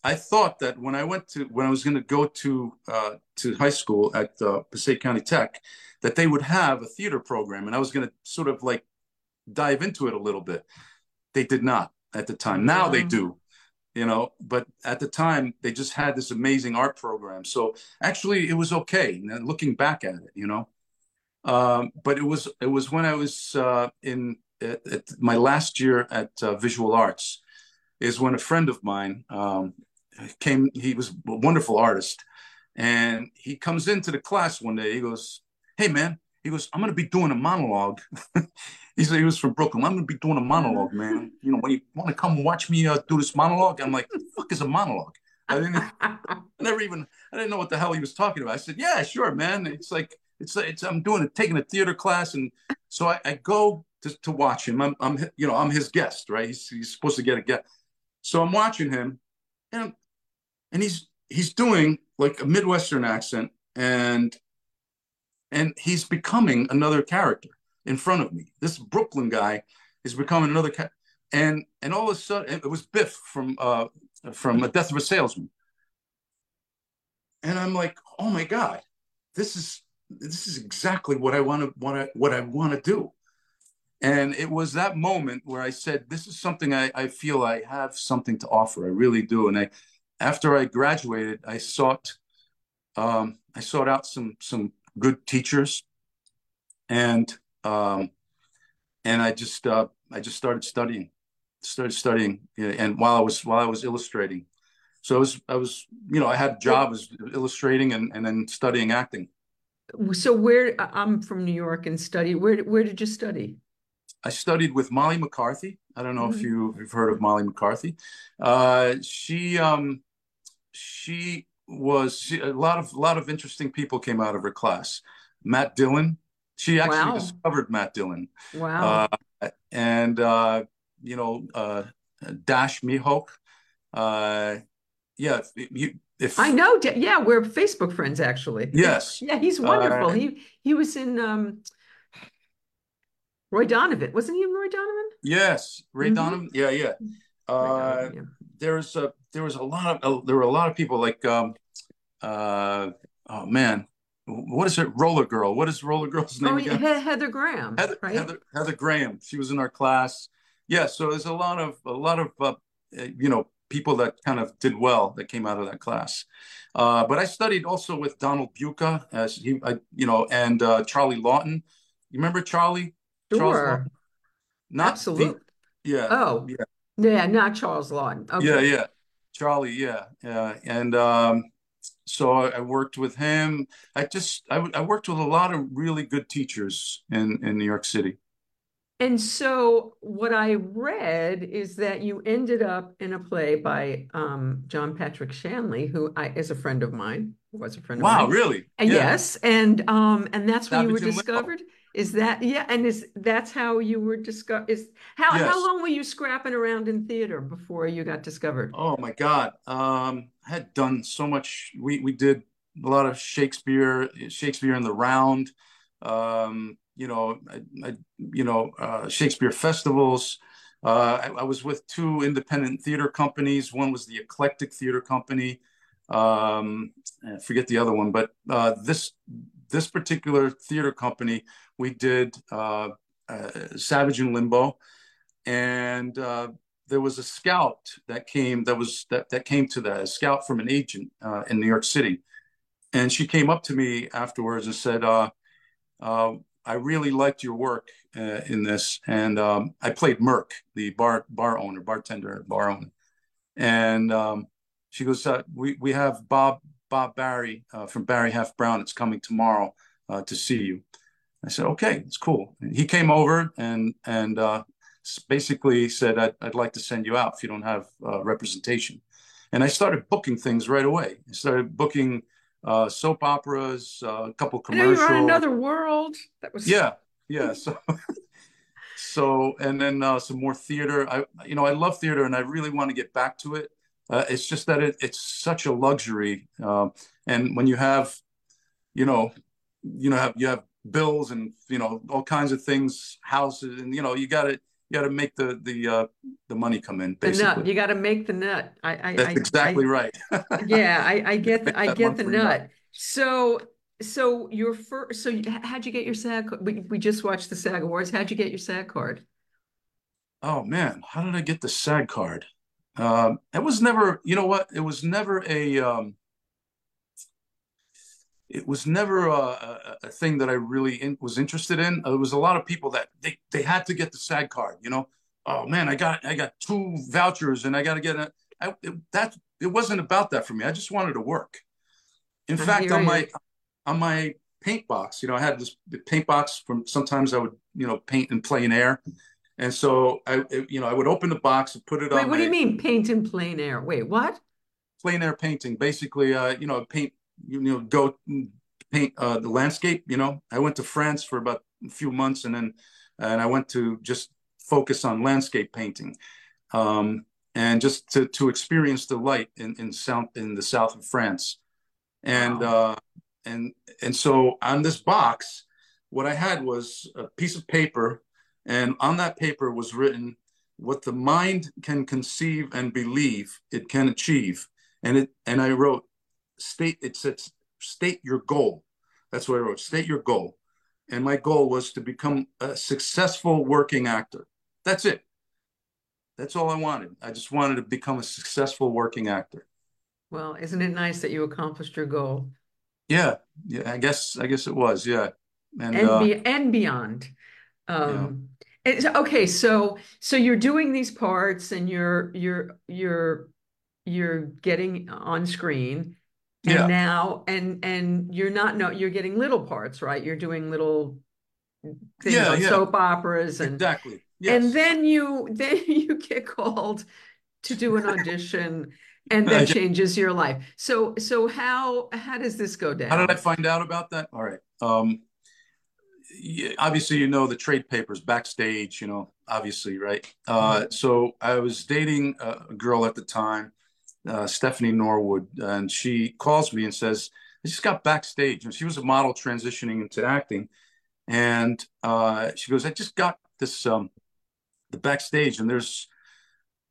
I thought that when i went to when i was going to go to uh to high school at uh, passaic county tech that they would have a theater program and i was going to sort of like dive into it a little bit. They did not at the time. Now they Mm. do you know but at the time they just had this amazing art program. So actually it was okay looking back at it you know. Um, but it was it was when i was uh, in at, at my last year at uh, visual arts is when a friend of mine um, came he was a wonderful artist. And he comes into the class one day he goes hey man he goes i'm to be doing a monologue. He said he was from brooklyn. I'm to be doing a monologue man. You know when you want to come watch me uh, do this monologue? I'm like the fuck is a monologue? I didn't I never even i didn't know what the hell he was talking about. I said yeah sure man. It's like it's it's i'm doing it taking a theater class and so i, I go to, to watch him. I'm, I'm you know i'm his guest right? He's, he's supposed to get a guest. So i'm watching him and and he's he's doing like a midwestern accent and and he's becoming another character in front of me. This brooklyn guy is becoming another and and all of a sudden it was biff from uh from a death of a salesman. And i'm like oh my god this is this is exactly what i want to want to what i want to do. And it was that moment where i said this is something I, I feel i have something to offer. I really do. And i after i graduated i sought um, i sought out some some good teachers and um, and i just uh, i just started studying started studying and while i was while i was illustrating so I was, I was, you know, I had a job as illustrating and, and then studying acting. So where I'm from New York and study Where where did you study? I studied with Molly McCarthy. I don't know if Mhm. you, you've heard of Molly McCarthy. Uh, she um, she was she, a lot of a lot of interesting people came out of her class. Matt Dillon. She actually Wow. discovered Matt Dillon. Wow. Uh, and uh, you know, uh, Dash Mihok. Uh, yeah, if you if I know. Yeah, we're Facebook friends actually. yes, Yeah, he's Uh, wonderful. He he was in um Roy Donovan. Wasn't he in Roy Donovan? yes, Ray Mhm. Donovan. Yeah, yeah. Uh, Donovan, yeah. there's a there was a lot of uh, there were a lot of people like um uh oh man what is it roller girl what is roller girl's name Oh, again He- Heather Graham, Heather, right? Heather Heather Graham she was in our class yeah so there's a lot of a lot of uh, you know people that kind of did well that came out of that class uh but I studied also with Donald Buca as he I, you know and uh Charlie Laughton you remember Charlie Charles Sure. Not the Absolutely. yeah Oh, yeah yeah, not Charles Laughton. Okay. Yeah, yeah. Charlie, yeah, yeah. And um, so I, I worked with him. I just I worked with a lot of really good teachers in in New York City. And so what I read is that you ended up in a play by um, John Patrick Shanley, who I, is a friend of mine, was a friend of Wow, mine. really? And Yeah. yes, and um, and that's when you were Savage in Limbo. discovered. Is that yeah? And is that's how you were discovered? Is how how long were you scrapping around in theater before you got discovered? Oh my God. Um, I had done so much. We we did a lot of Shakespeare, Shakespeare in the Round. Um, you know, I, I, you know, uh, Shakespeare festivals. Uh, I, I was with two independent theater companies. One was the Eclectic Theater Company. Um, I forget the other one, but uh, this this particular theater company, we did uh, uh, Savage in Limbo, and uh, there was a scout that came that was that that came to that a scout from an agent uh, in New York City, and she came up to me afterwards and said, uh, uh, "I really liked your work uh, in this," and um, I played Murk, the bar bar owner, bartender, bar owner, and um, she goes, uh, "We we have Bob Bob Barry uh, from Barry Haft Brown. It's coming tomorrow to see you." I said, "Okay, it's cool." And he came over and and basically said, I'd, I'd like to send you out if you don't have uh, representation. And I started booking things right away. I started booking uh, soap operas, uh, a couple I know you're on another world. That was Yeah, yeah. So, so and then uh, some more theater. I, you know, I love theater, and I really want to get back to it. Uh, it's just that it, it's such a luxury, um, and when you have, you know, you know, have you have bills and you know all kinds of things, houses, and you know, you got to you got to make the the uh, the money come in. the nut. You got to make the nut. I I that's I, exactly I right. yeah, I I get the, I get the nut. nut. So so your first so you, how'd you get your SAG? We we just watched the SAG Awards. How'd you get your SAG card? Oh man, how did I get the SAG card? Um, it was never, you know what? It was never a, um, it was never a, a, thing that I really in, was interested in. There was a lot of people that they they had to get the SAG card. You know, oh man, I got I got two vouchers and I got to get a. I, it, that it wasn't about that for me. I just wanted to work. In I fact, on you. my on my paint box, you know, I had this paint box from sometimes I would you know paint in plein air, and so I it- you know I would open the box and put it Wait, on what do you mean paint in plain air? Wait, what? plein air painting. Basically, uh, you know, paint you know go paint uh, the landscape. You know, I went to France for about a few months, and then and I went to just focus on landscape painting. Um, and just to, to experience the light in, in south in the south of France. And Wow. uh, and and so on this box, what I had was a piece of paper, and on that paper was written, "What the mind can conceive and believe, it can achieve." And it and I wrote, "State." It said, "State your goal." That's what I wrote. State your goal. And my goal was to become a successful working actor. That's it. That's all I wanted. I just wanted to become a successful working actor. Well, isn't it nice that you accomplished your goal Yeah, yeah. I guess I guess it was. Yeah, and and uh, and beyond? Um, and so- okay, so so you're doing these parts and you're you're you're you're getting on screen and yeah, now and and you're not no you're getting little parts, right? You're doing little things yeah, yeah. soap operas and Exactly. and then you then you get called to do an audition and that changes your life. So so how how does this go down? how did I find out about that? All right. Um, obviously, you know the trade papers backstage. You know, obviously, right? Uh, so I was dating a girl at the time, uh, Stephanie Norwood, and she calls me and says, "I just got backstage." And she was a model transitioning into acting, and uh, she goes, "I just got this um, the backstage, and there's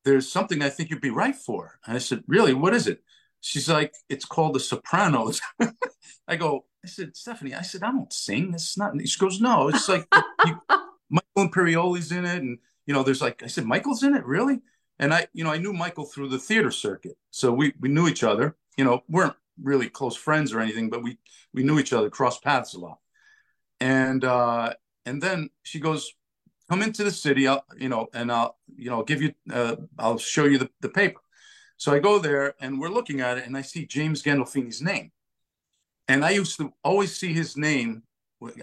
there's something I think you'd be right for." And I said, "Really? What is it?" She's like, "It's called The Sopranos." I go, I said, Stephanie, I said, I don't sing. It's not. She goes, No, it's like you, Michael Imperioli's in it, and you know, there's like I said, Michael's in it, really? And I, you know, I knew Michael through the theater circuit, so we we knew each other. You know, weren't really close friends or anything, but we we knew each other, crossed paths a lot. And uh, and then she goes, come into the city, I'll, you know, and I'll, you know, give you, uh, I'll show you the, the paper. So I go there and we're looking at it and I see James Gandolfini's name. And I used to always see his name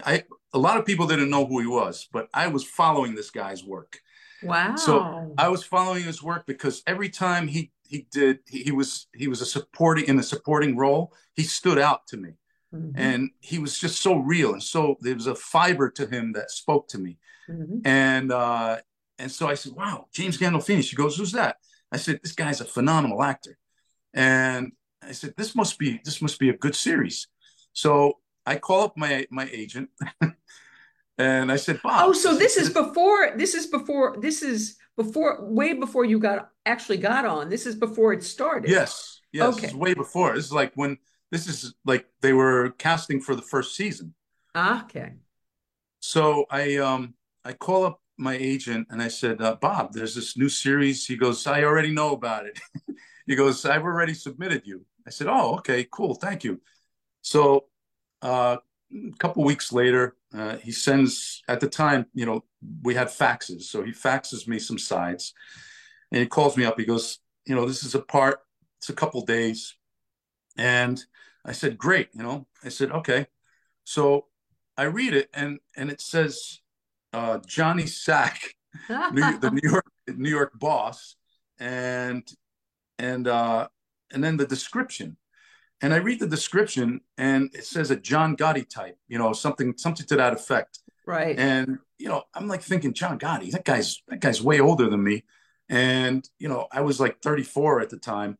I a lot of people didn't know who he was, but I was following this guy's work. Wow. So I was following his work because every time he he did he, he was he was a supporting in a supporting role, he stood out to me. Mm-hmm. And he was just so real and so there was a fiber to him that spoke to me. Mm-hmm. And uh and so I said, Wow, James Gandolfini. She goes, Who's that? I said, This guy's a phenomenal actor. And I said, This must be this must be a good series. So I call up my my agent and I said, Bob. Oh, so this is before this is before this is before way before you got actually got on. This is before it started. Yes. Yes. Okay. way before. This is like when this is like they were casting for the first season. Okay. So I um I call up my agent and I said, uh, Bob, there's this new series. He goes, I already know about it. he goes, I've already submitted you. I said, Oh, okay, cool, thank you. So uh, a couple weeks later, uh, he sends, at the time, you know, we had faxes. So he faxes me some sides and he calls me up. He goes, you know, this is a part, it's a couple days. And I said, great, you know, I said, okay. So I read it and, and it says, uh, Johnny Sack, New, the New York, New York boss. And, and, uh, and then the description and I read the description and it says a John Gotti type, you know, something something to that effect. Right. And you know, I'm like thinking John Gotti, that guy's that guy's way older than me. And you know, I was like 34 at the time,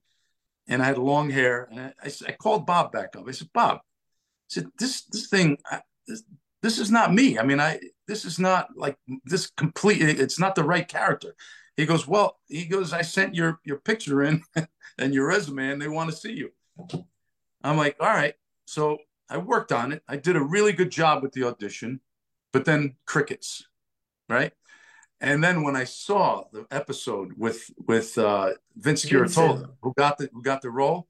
and I had long hair. And I, I, I called Bob back up. I said, Bob, I said this this thing, I, this, this is not me. I mean, I this is not like this completely. It's not the right character. He goes, well, he goes, I sent your your picture in and your resume, and they want to see you. I'm like, all right. So I worked on it. I did a really good job with the audition, but then crickets, right? And then when I saw the episode with with uh, Vince Curatola, who got the who got the role,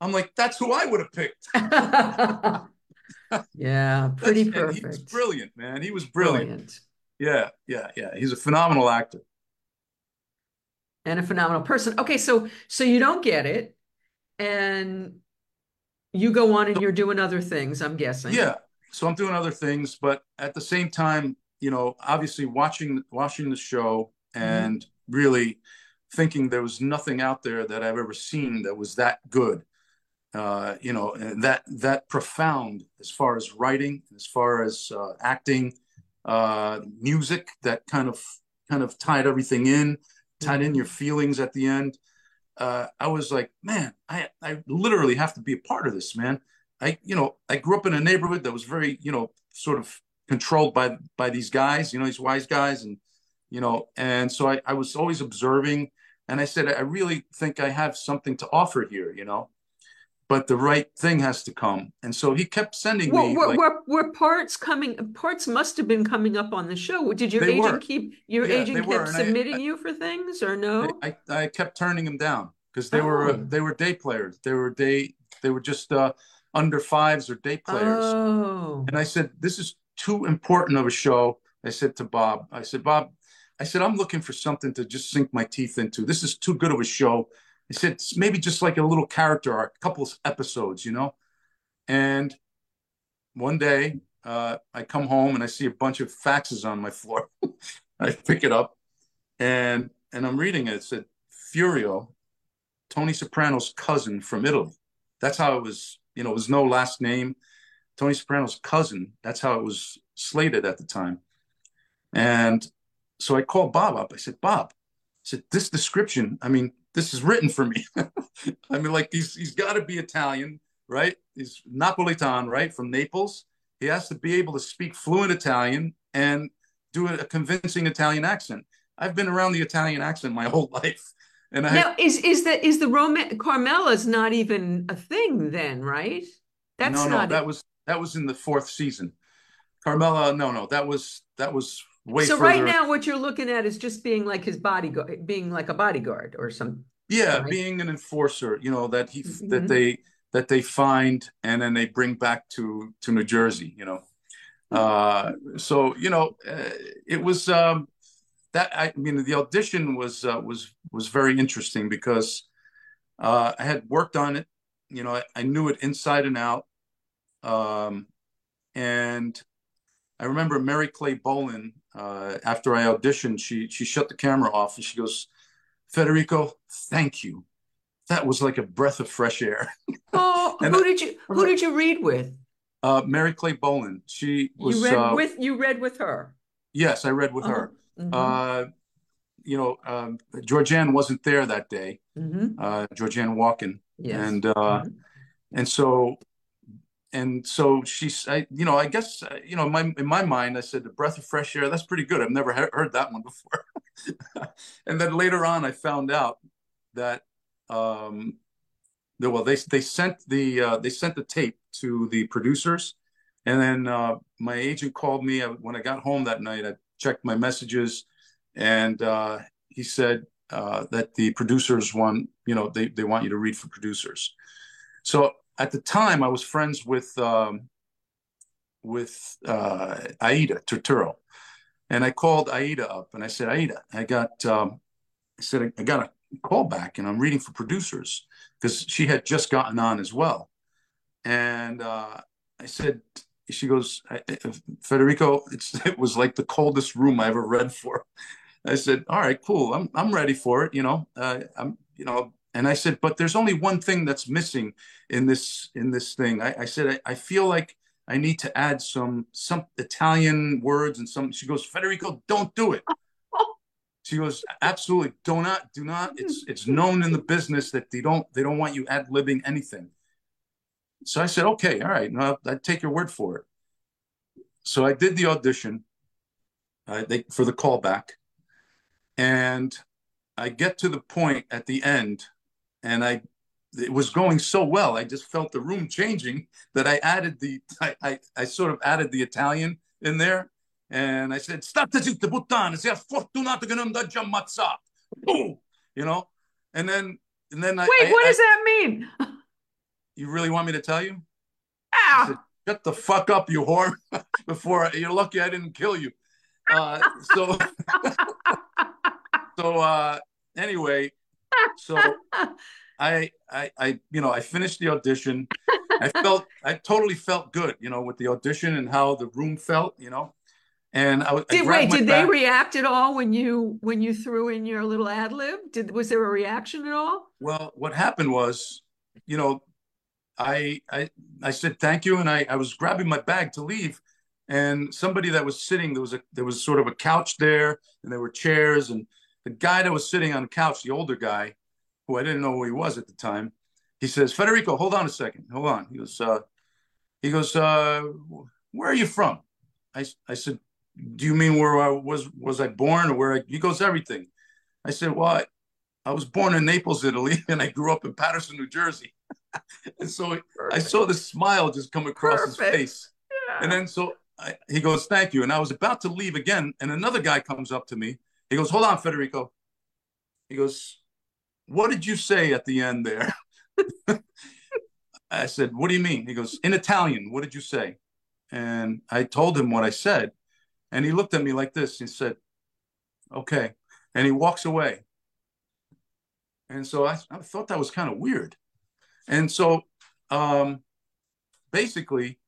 I'm like, that's who I would have picked. yeah, pretty that's, perfect. He was brilliant, man. He was brilliant. brilliant. Yeah, yeah, yeah. He's a phenomenal actor and a phenomenal person. Okay, so so you don't get it, and you go on and you're doing other things, I'm guessing. Yeah. So I'm doing other things, but at the same time, you know, obviously watching watching the show mm-hmm. and mm-hmm. really thinking there was nothing out there that I've ever seen that was that good. Uh, you know, that that profound as far as writing, as far as uh, acting, uh, music that kind of kind of tied everything in, tied in mm-hmm. your feelings at the end uh, I was like, man, I, I literally have to be a part of this, man. I, you know, I grew up in a neighborhood that was very, you know, sort of controlled by by these guys, you know, these wise guys, and you know, and so I, I was always observing, and I said, I really think I have something to offer here, you know, but the right thing has to come. And so he kept sending well, me. Were, like, were, were, parts coming? Parts must have been coming up on the show. Did your agent were. keep your yeah, agent kept submitting I, you for things or no? I, I kept turning them down because they oh. were they were day players. They were day they were just uh, under fives or day players. Oh. And I said, this is too important of a show. I said to Bob, I said, Bob, I said, I'm looking for something to just sink my teeth into. This is too good of a show I said, maybe just like a little character arc, a couple of episodes, you know? And one day uh, I come home and I see a bunch of faxes on my floor. I pick it up and and I'm reading it. It said Furio, Tony Soprano's cousin from Italy. That's how it was, you know, it was no last name. Tony Soprano's cousin. That's how it was slated at the time. And so I called Bob up. I said, Bob, I said, this description, I mean, this is written for me. I mean, like he's he's got to be Italian, right? He's Napolitan, right, from Naples. He has to be able to speak fluent Italian and do a, convincing Italian accent. I've been around the Italian accent my whole life. And I now is is the is the Roman Carmela's not even a thing then, right? That's no, no, not that was that was in the fourth season. Carmela, no, no, that was that was way so right now what you're looking at is just being like his bodyguard being like a bodyguard or some yeah right? being an enforcer you know that he mm-hmm. that they that they find and then they bring back to to new jersey you know uh so you know uh, it was um that i mean the audition was uh, was was very interesting because uh i had worked on it you know i, I knew it inside and out um and I remember Mary Clay Boland, uh, after I auditioned, she she shut the camera off and she goes, Federico, thank you. That was like a breath of fresh air. Oh, who did you who did you read with? Uh, Mary Clay Boland. She was you read uh, with you read with her. Yes, I read with Uh-huh. her. Mhm. Uh, you know, um, Georgianne wasn't there that day. Mhm. Uh, Georgianne Walken, Yes. and uh, Mhm. and so and so she's I you know I guess uh, you know in my in my mind I said the breath of fresh air that's pretty good. I've never he- heard that one before. And then later on I found out that um that, well they they sent the uh, they sent the tape to the producers. And then uh, my agent called me. Uh, when I got home that night I checked my messages. And uh, he said uh, that the producers want you know they they want you to read for producers. So at the time, I was friends with um, with uh, Aida Turturro, and I called Aida up and I said, Aida, I got um, I said I got a call back and I'm reading for producers because she had just gotten on as well, and uh, I said. She goes, Federico. It's, it was like the coldest room I ever read for. I said, "All right, cool. I'm I'm ready for it. You know, uh, I'm you know." And I said, "But there's only one thing that's missing in this in this thing." I, I said, I, "I feel like I need to add some some Italian words and some." She goes, "Federico, don't do it." She goes, "Absolutely, do not, do not. It's it's known in the business that they don't they don't want you ad libbing anything." So I said, "Okay, all right. No, I take your word for it." So I did the audition uh, they, for the callback and I get to the point at the end, and I it was going so well. I just felt the room changing that I added the I I, I sort of added the Italian in there, and I said, "State zitte, puttana, sei fortunato che non t'ho già ammazzato." Boom, you know, and then and then I Wait, I- what does that mean? You really want me to tell you? I said, Ah, Shut the fuck up, you whore! Before I, you're lucky I didn't kill you. Uh, so so uh, anyway, so I, I, I, you know, I finished the audition. I felt, I totally felt good, you know, with the audition and how the room felt, you know. And I, was- I did grabbed wait, did they react at all when you when you threw in your little ad lib? Did was there a reaction at all? Well, what happened was, you know, I, I, I said thank you, and I, I was grabbing my bag to leave, and somebody that was sitting, there was a, there was sort of a couch there, and there were chairs, and the guy that was sitting on the couch, the older guy, who I didn't know who he was at the time, he says, Federico, hold on a second, hold on. He goes, uh, he goes, uh, where are you from? I, I said, do you mean where I was, was I born or where I, he goes, everything. I said, well, I, I was born in Naples, Italy, and I grew up in Paterson, New Jersey. and so I saw this smile just come across his Perfect. face. And then so I, he goes, thank you. And I was about to leave again. And another guy comes up to me. He goes, hold on, Federico. He goes, what did you say at the end there? I said, what do you mean? He goes, in Italian, what did you say? And I told him what I said. And he looked at me like this. He said, okay. And he walks away. And so I, I thought that was kind of weird. And so um, basically,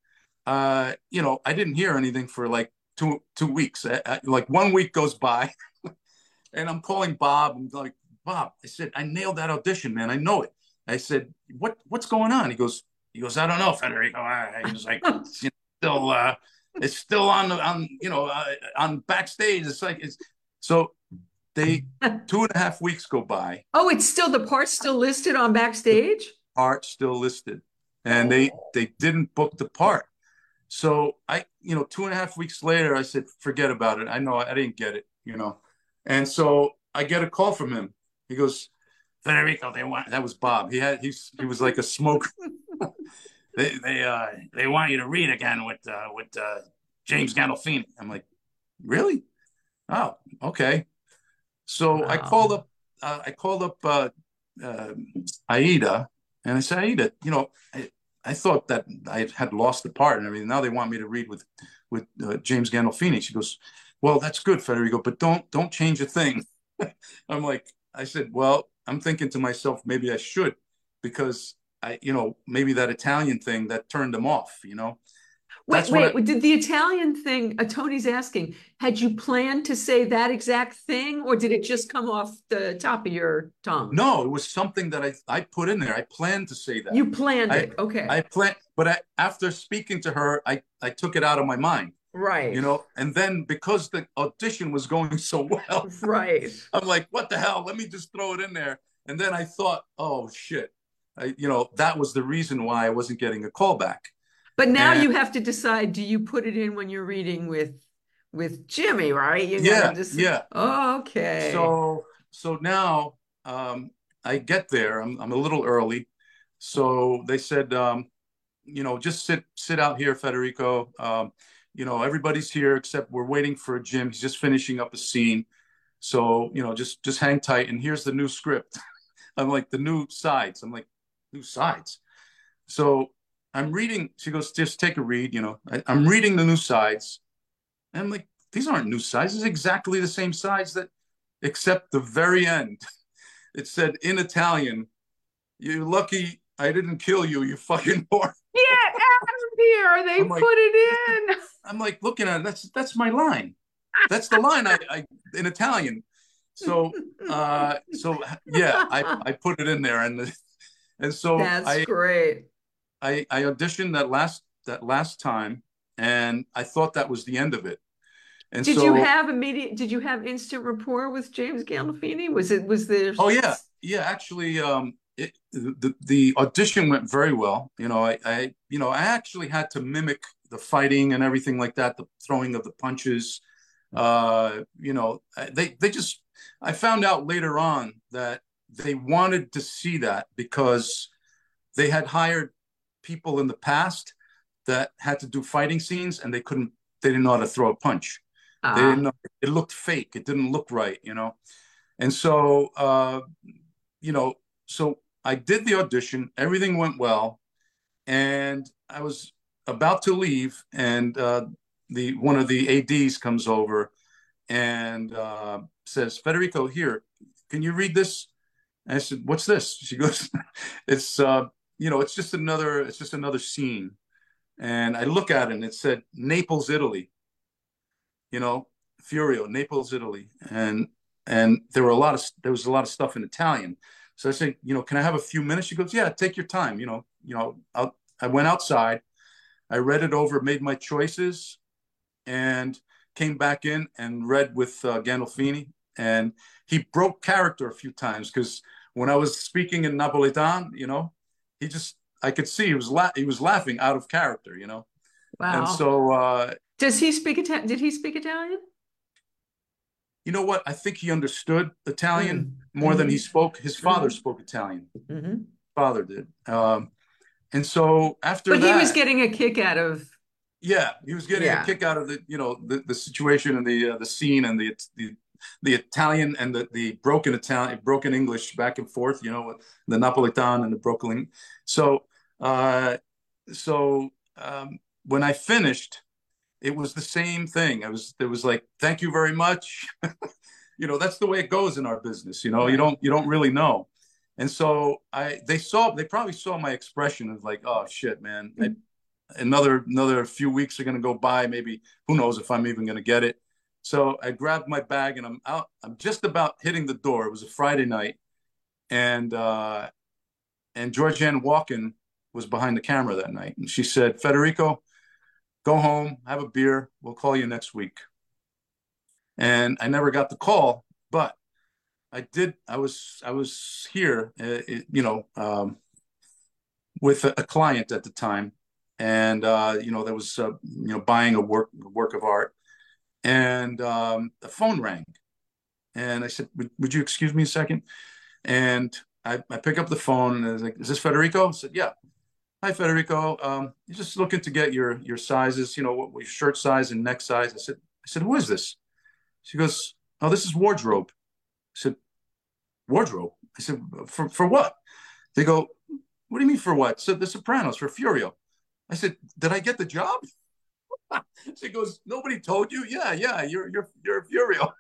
uh, you know, I didn't hear anything for like two two weeks. I, I- like one week goes by, and I'm calling Bob. I'm like, Bob, I said, I nailed that audition, man. I know it. I said, what what's going on? He goes, he goes, I don't know, Federico. I, I was like, it's, you know, still, uh, it's still on on you know uh, on backstage. It's like it's so they two and a half weeks go by. Oh, it's still the part still listed on backstage? part still listed and they they didn't book the part so i you know two and a half weeks later i said forget about it i know i didn't get it you know and so i get a call from him he goes federico they want that was bob he had he's he was like a smoker they they uh they want you to read again with uh with uh james gandolfini i'm like really oh okay so i Wow. called up uh, i called up uh, uh aida and I said, Aida, you know, I, I thought that I had lost the part and everything. Now they want me to read with with uh, James Gandolfini. She goes, Well, that's good, Federico, but don't don't change a thing. I'm like, I said, Well, I'm thinking to myself, maybe I should, because I, you know, maybe that Italian thing that turned them off, you know. Wait, wait, I, did the Italian thing, uh, Tony's asking, had you planned to say that exact thing or did it just come off the top of your tongue? No, it was something that I, I put in there. I planned to say that. You planned I, it. Okay. I planned, but I, after speaking to her, I, I took it out of my mind. Right. You know, and then because the audition was going so well, right. I'm like, what the hell? Let me just throw it in there. And then I thought, oh shit. I, you know, that was the reason why I wasn't getting a call back. But now and, you have to decide: do you put it in when you're reading with with Jimmy, right? You yeah, just, yeah. Oh, okay. So so now um, I get there. I'm I'm a little early, so they said, um, you know, just sit sit out here, Federico. Um, you know, everybody's here except we're waiting for Jim. He's just finishing up a scene. So, you know, just just hang tight. And here's the new script. I'm like, the new sides. I'm like, new sides. So I'm reading. She goes, just take a read. You know, I, am reading the new sides. And I'm like, these aren't new sides. It's exactly the same sides that, except the very end. It said in Italian, "You're lucky I didn't kill you. You fucking whore." Yeah, here they I'm put like, it in. I'm like looking at it. That's that's my line. That's the line I, I in Italian. So uh so yeah, I I put it in there and and so that's I, great. I, I auditioned that last that last time, and I thought that was the end of it. And did so, you have immediate? Did you have instant rapport with James Gandolfini? Was it was there? Oh yeah, yeah. Actually, um, it, the the audition went very well. You know, I, I you know I actually had to mimic the fighting and everything like that, the throwing of the punches. Uh, you know, they they just I found out later on that they wanted to see that because they had hired people in the past that had to do fighting scenes and they couldn't they didn't know how to throw a punch uh-huh. they didn't know it looked fake it didn't look right you know and so uh you know so i did the audition everything went well and i was about to leave and uh the one of the ads comes over and uh says federico here can you read this and i said what's this she goes it's uh you know, it's just another, it's just another scene. And I look at it and it said Naples, Italy. You know, Furio, Naples, Italy. And and there were a lot of there was a lot of stuff in Italian. So I said, you know, can I have a few minutes? She goes, yeah, take your time. You know, you know, I'll, I went outside, I read it over, made my choices, and came back in and read with uh, Gandolfini. And he broke character a few times because when I was speaking in Napolitan, you know, he just I could see he was la- he was laughing out of character, you know. Wow. And so uh does he speak Italian? Did he speak Italian? You know what? I think he understood Italian mm-hmm. more than he mm-hmm. spoke. His father mm-hmm. spoke Italian. Mm-hmm. Father did. Um, and so after but that, he was getting a kick out of. Yeah, he was getting yeah. a kick out of the you know the, the situation and the uh, the scene and the the the Italian and the, the broken Italian, broken English back and forth, you know, the Napolitan and the Brooklyn. So, uh, so um, when I finished, it was the same thing. It was, there was like, thank you very much. you know, that's the way it goes in our business. You know, you don't, you don't really know. And so I, they saw, they probably saw my expression of like, oh shit, man. I, another another few weeks are going to go by maybe who knows if i'm even going to get it so I grabbed my bag and I'm out. I'm just about hitting the door. It was a Friday night, and uh, and Georgianne Walken was behind the camera that night, and she said, "Federico, go home, have a beer. We'll call you next week." And I never got the call, but I did. I was I was here, uh, you know, um, with a, a, client at the time, and uh, you know, there was uh, you know buying a work a work of art and um, the phone rang. And I said, would, would, you excuse me a second? And I, I pick up the phone and I was like, is this Federico? I said, yeah. Hi, Federico. Um, you're just looking to get your your sizes, you know, what, your shirt size and neck size. I said, I said, who is this? She goes, oh, this is wardrobe. I said, wardrobe? I said, for, for what? They go, what do you mean for what? So The Sopranos, for Furio. I said, did I get the job? she goes, nobody told you? Yeah, yeah, you're you're you're Furio.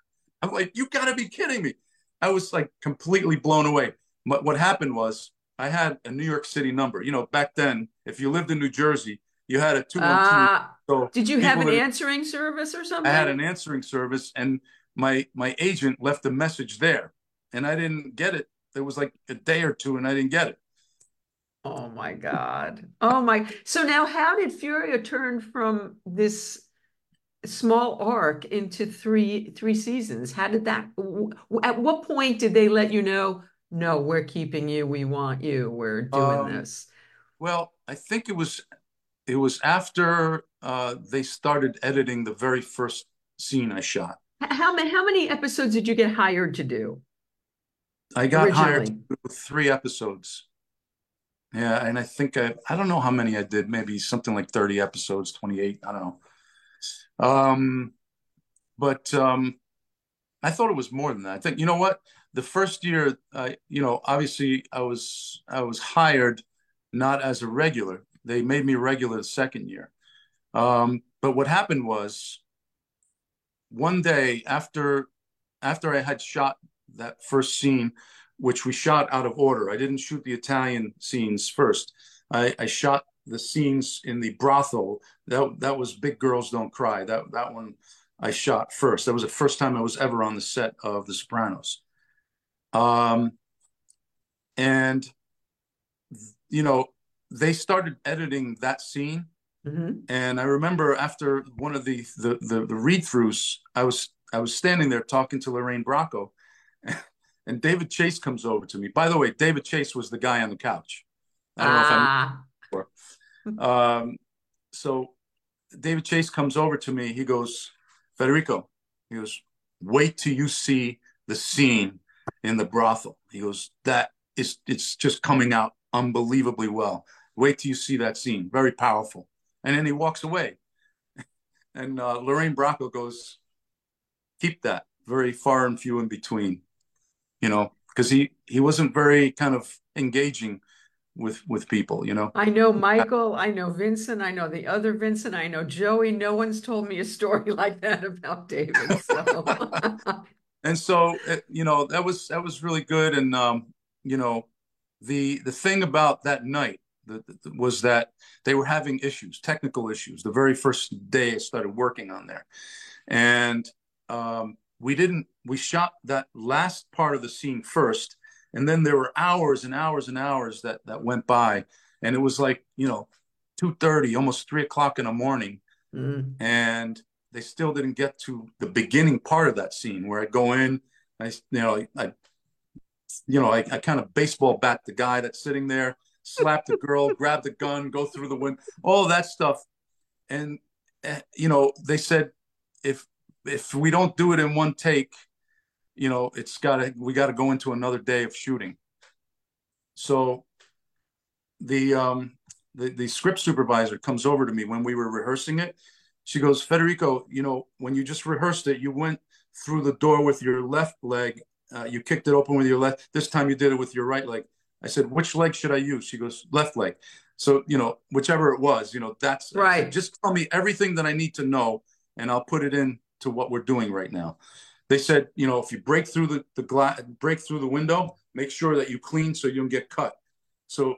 I'm like, you gotta be kidding me. I was like completely blown away. But what happened was I had a New York City number. You know, back then, if you lived in New Jersey, You had a two one two. Uh, So did you have an that- answering service or something? I had an answering service, and my my agent left a message there, and I didn't get it. There was like a day or two, and I didn't get it. Oh my God. Oh my. So now how did Furio turn from this small arc into three three seasons? How did that at what point did they let you know, no, we're keeping you, we want you, we're doing Um, this? Well, I think it was it was after uh, they started editing the very first scene I shot. How many how many episodes did you get hired to do I got hired to do three episodes. Yeah, and I think I I don't know how many I did, maybe something like 30 episodes, 28, I don't know. Um, but um, I thought it was more than that. I think you know what? The first year, I you know, obviously I was I was hired not as a regular. They made me regular the second year. Um, but what happened was one day after after I had shot that first scene, which we shot out of order. I didn't shoot the Italian scenes first. I, I shot the scenes in the brothel. That that was Big Girls Don't Cry. That that one I shot first. That was the first time I was ever on the set of The Sopranos. Um, and you know, they started editing that scene Mhm. and I remember after one of the the the, the read throughs, I was I was standing there talking to Lorraine Bracco, and David Chase comes over to me. By the way, David Chase was the guy on the couch. I don't know if I Ah, um, so David Chase comes over to me. He goes, Federico, he goes, wait till you see the scene in the brothel. He goes, that is, it's just coming out unbelievably well. Wait till you see that scene. Very powerful. And then he walks away. And uh, Lorraine Bracco goes, keep that very far and few in between, you know, because he, he wasn't very kind of engaging with, with people, you know. I know Michael, I know Vincent, I know the other Vincent, I know Joey. No one's told me a story like that about David. So and so uh, you know that was that was really good. And um you know the the thing about that night the, the, was that they were having issues technical issues the very first day i started working on there. And um we didn't we shot that last part of the scene first. And then there were hours and hours and hours that that went by. And it was like you know 2.30 almost 3 o'clock in the morning. Mm. and they still didn't get to the beginning part of that scene where I go in, I you know I, you know I, I kind of baseball bat the guy that's sitting there, slap the girl, grab the gun, go through the window, all that stuff, and uh, you know they said if if we don't do it in one take, you know it's gotta we got to go into another day of shooting. So the um the, the script supervisor comes over to me when we were rehearsing it. She goes, Federico, you know, when you just rehearsed it, you went through the door with your left leg. Uh, you kicked it open with your left. This time you did it with your right leg. I said, which leg should I use? She goes, left leg. So, you know, whichever it was, you know, that's Right. said, just tell me everything that I need to know and I'll put it in to what we're doing right now. They said, you know, if you break through the, the glass, break through the window, make sure that you clean so you don't get cut. So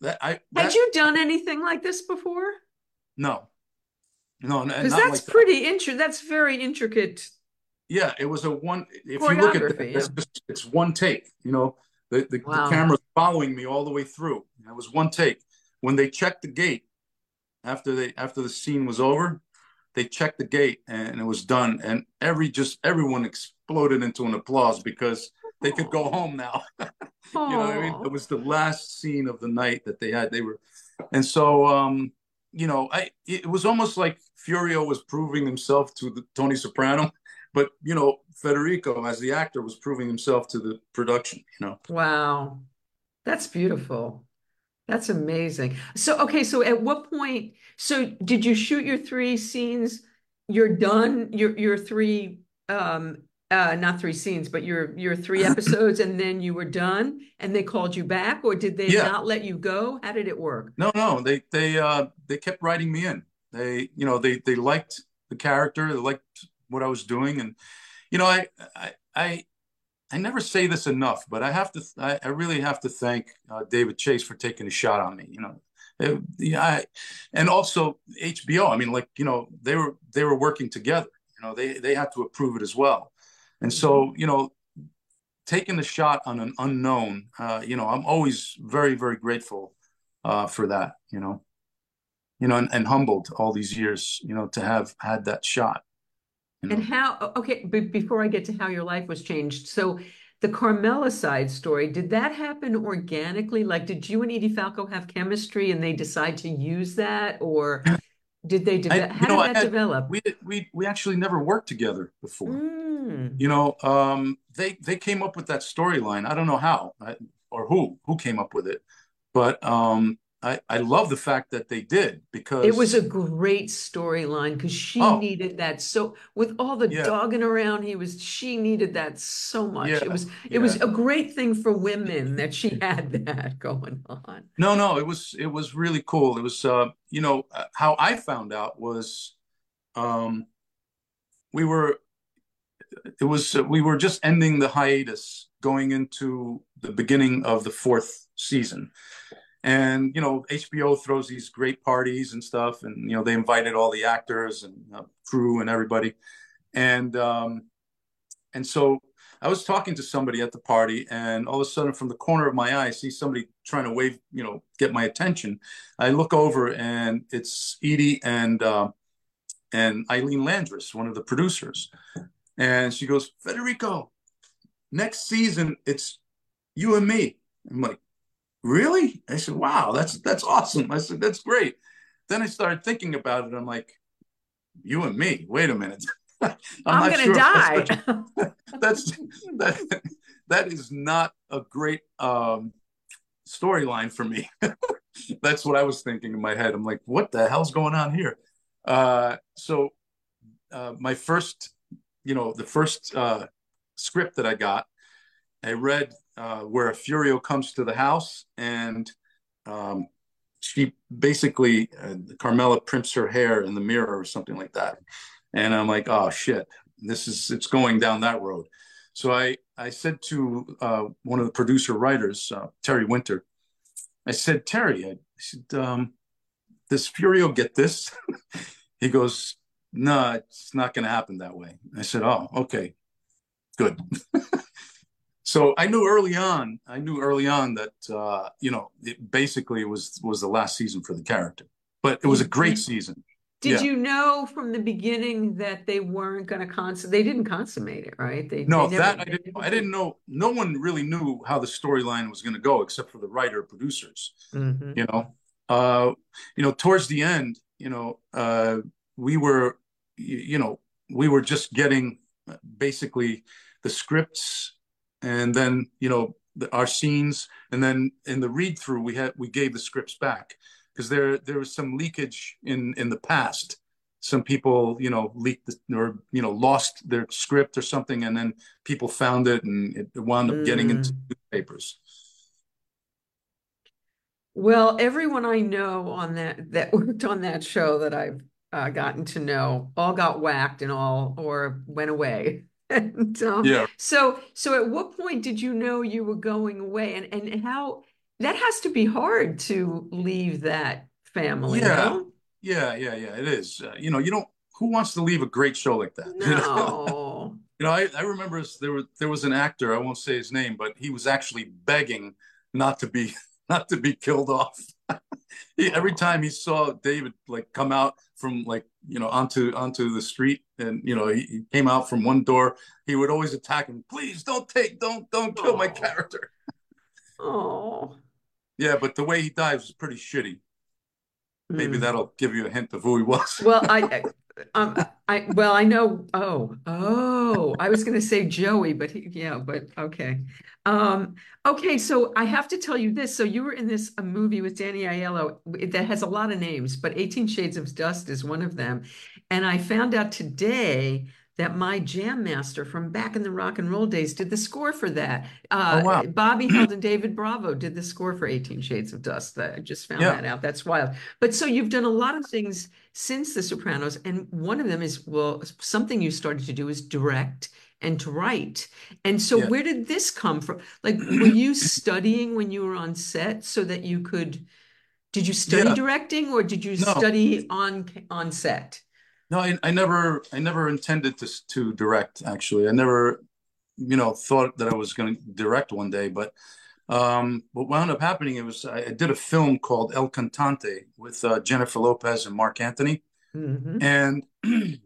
that I, Had you done anything like this before? no, no, Because that's like that. pretty intri that's very intricate. Yeah, it was a one. If you look at that, yeah. it's, just, it's one take. You know, the the, Wow. the camera's following me all the way through. It was one take. When they checked the gate after they after the scene was over, they checked the gate and it was done. And every just everyone exploded into an applause because they could go home now. you know what I mean? It was the last scene of the night that they had. They were, and so um, you know, I it was almost like Furio was proving himself to the Tony Soprano, but you know, Federico as the actor was proving himself to the production. You know, Wow. That's beautiful. That's amazing. So, okay, so at what point, so did you shoot your three scenes? You're done, your your three um uh not three scenes, but your your three episodes and then you were done and they called you back or did they Yeah. not let you go? How did it work? no, no, they they uh they kept writing me in. They you know they they liked the character, they liked what I was doing, and you know I I I, I never say this enough, but I have to I, I really have to thank uh, David Chase for taking a shot on me. You know, It, yeah, I, and also HBO. I mean, like you know, they were they were working together. You know, they they had to approve it as well. And so, you know, taking the shot on an unknown, uh, you know, I'm always very, very grateful uh, for that, you know, you know, and, and, humbled all these years, you know, to have had that shot. You know? And how, okay, but before I get to how your life was changed, so the Carmela side story, did that happen organically? Like, did you and Edie Falco have chemistry and they decide to use that, or did they develop? How know, did that had, develop? We we we actually never worked together before. Mm. You know, um, they they came up with that storyline. I don't know how I, or who who came up with it, but um, I, I love the fact that they did because it was a great storyline because she oh, needed that so with all the yeah. dogging around he was she needed that so much. Yeah, it was it yeah. was a great thing for women that she had that going on. No no it was it was really cool. It was uh you know uh, how I found out was um we were it was uh, we were just ending the hiatus going into the beginning of the fourth season and you know hbo throws these great parties and stuff and you know they invited all the actors and uh, crew and everybody. And um and so i was talking to somebody at the party and all of a sudden from the corner of my eye i see somebody trying to wave you know get my attention. I look over and it's edie and uh, and Ilene Landress one of the producers. And she goes federico next season it's you and me. I'm like really? I said, wow, that's that's awesome. I said, that's great. Then I started thinking about it. I'm like, you and me. Wait a minute. I'm, I'm gonna sure die. That's, that that is not a great um, storyline for me. that's what I was thinking in my head. I'm like, what the hell's going on here? Uh, so uh, my first, you know, the first uh, script that I got, I read uh, where a Furio comes to the house and um, she basically uh, Carmela primps her hair in the mirror or something like that, and I'm like, oh shit, this is it's going down that road. So I I said to uh, one of the producer writers, uh, Terry Winter, I said, Terry, I, said, um, does Furio get this? he goes, no, it's not going to happen that way. I said, oh, okay, good. so I knew early on, I knew early on that uh, you know, it basically was was the last season for the character. But it was a great season. Did yeah. you know from the beginning that they weren't going to consummate? They didn't consummate it, right? They no, they never, that I didn't. I didn't know. No one really knew how the storyline was going to go, except for the writer producers. Mm-hmm. You know, uh, you know, towards the end, you know, uh, we were, you know, we were just getting basically the scripts and then you know the, our scenes and then in the read through we had we gave the scripts back because there there was some leakage in in the past some people you know leaked the, or you know lost their script or something and then people found it and it wound up mm. getting into mm. newspapers well everyone i know on that that worked on that show that i've uh, gotten to know all got whacked and all or went away and um, yeah. So so at what point did you know you were going away, and and how that has to be hard to leave that family? Yeah, yeah, yeah, yeah. It is. Uh, you know, you don't. Who wants to leave a great show like that? No. you know, I, I remember there was there was an actor. I won't say his name, but he was actually begging not to be not to be killed off. He, every time he saw David like come out from like you know onto onto the street and you know he, he came out from one door, he would always attack him. Please don't take, don't don't kill my character. Oh. Yeah, but the way he dies is pretty shitty. Maybe mm. that'll give you a hint of who he was. well, I um, I well, I know. Oh, oh, I was going to say Joey, but he, yeah, but okay, um, okay. So I have to tell you this. So you were in this a movie with Danny Aiello that has a lot of names, but Eighteen Shades of Dust is one of them. And I found out today that my jam master from back in the rock and roll days did the score for that. Uh, oh, wow. Bobby Held and David Bravo did the score for 18 Shades of Dust. I just found yeah. that out. That's wild. But so you've done a lot of things since The Sopranos, and one of them is well, something you started to do is direct and to write. And so yeah. where did this come from? Like, were you studying when you were on set so that you could Did you study Yeah. directing or did you No. study on on set? No, I, I never I never intended to to direct actually. I never, you know, thought that I was going to direct one day, but um what wound up happening it was I, I did a film called El Cantante with uh, Jennifer Lopez and Marc Anthony. hmm And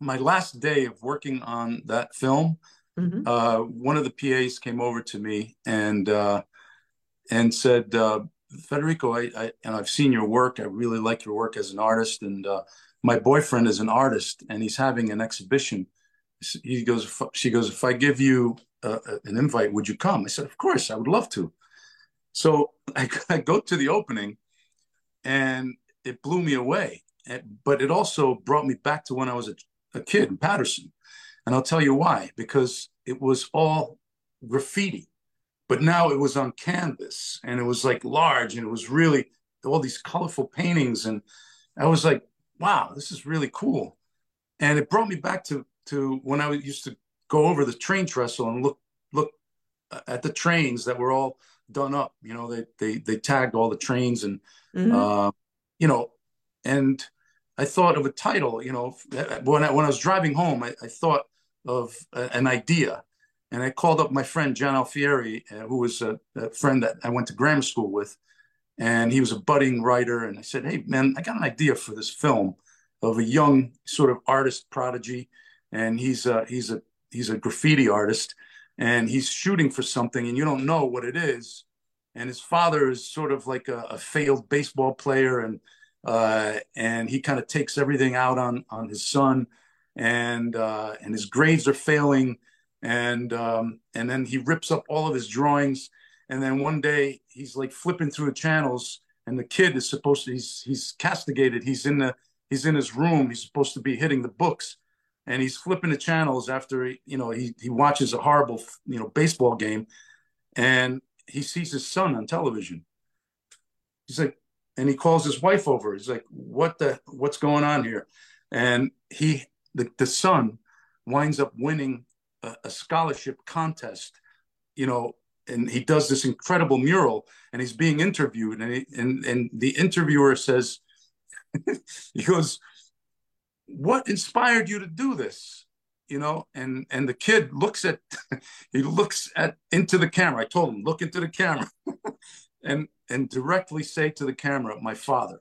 my last day of working on that film, hmm uh, one of the PAs came over to me and uh, and said, uh, Federico, I, I and I've seen your work. I really like your work as an artist, and uh, my boyfriend is an artist, and he's having an exhibition. He goes, "If- she goes, if I give you uh, an invite, would you come? I said, of course, I would love to. So I, I go to the opening, and it blew me away. And- But it also brought me back to when I was a, a kid in Paterson. And I'll tell you why, because it was all graffiti, but now it was on canvas and it was like large and it was really all these colorful paintings. And I was like, wow, this is really cool. And it brought me back to, to when I used to go over the train trestle and look, look at the trains that were all done up. You know, they, they, they tagged all the trains and hmm uh, you know, and I thought of a title, you know, when I, when I was driving home, I, I thought of a, an idea. And I called up my friend John Alfieri, uh, who was a, a friend that I went to grammar school with. And he was a budding writer. And I said, Hey, man, I got an idea for this film of a young sort of artist prodigy. And he's a, he's a, he's a graffiti artist. And he's shooting for something and you don't know what it is. And his father is sort of like a, a failed baseball player. And uh, and he kind of takes everything out on on his son. And uh, and his grades are failing. And um, and then he rips up all of his drawings and then one day he's like flipping through the channels and the kid is supposed to he's he's castigated he's in the he's in his room he's supposed to be hitting the books and he's flipping the channels after he, you know he he watches a horrible you know baseball game and he sees his son on television. He's like, and he calls his wife over. He's like, "What the? What's going on here?" And he, the, the son, winds up winning a, a scholarship contest. You know, and he does this incredible mural, and he's being interviewed, and he, and and the interviewer says, he goes, "What inspired you to do this?" you know and and the kid looks at he looks at into the camera i told him look into the camera and and directly say to the camera my father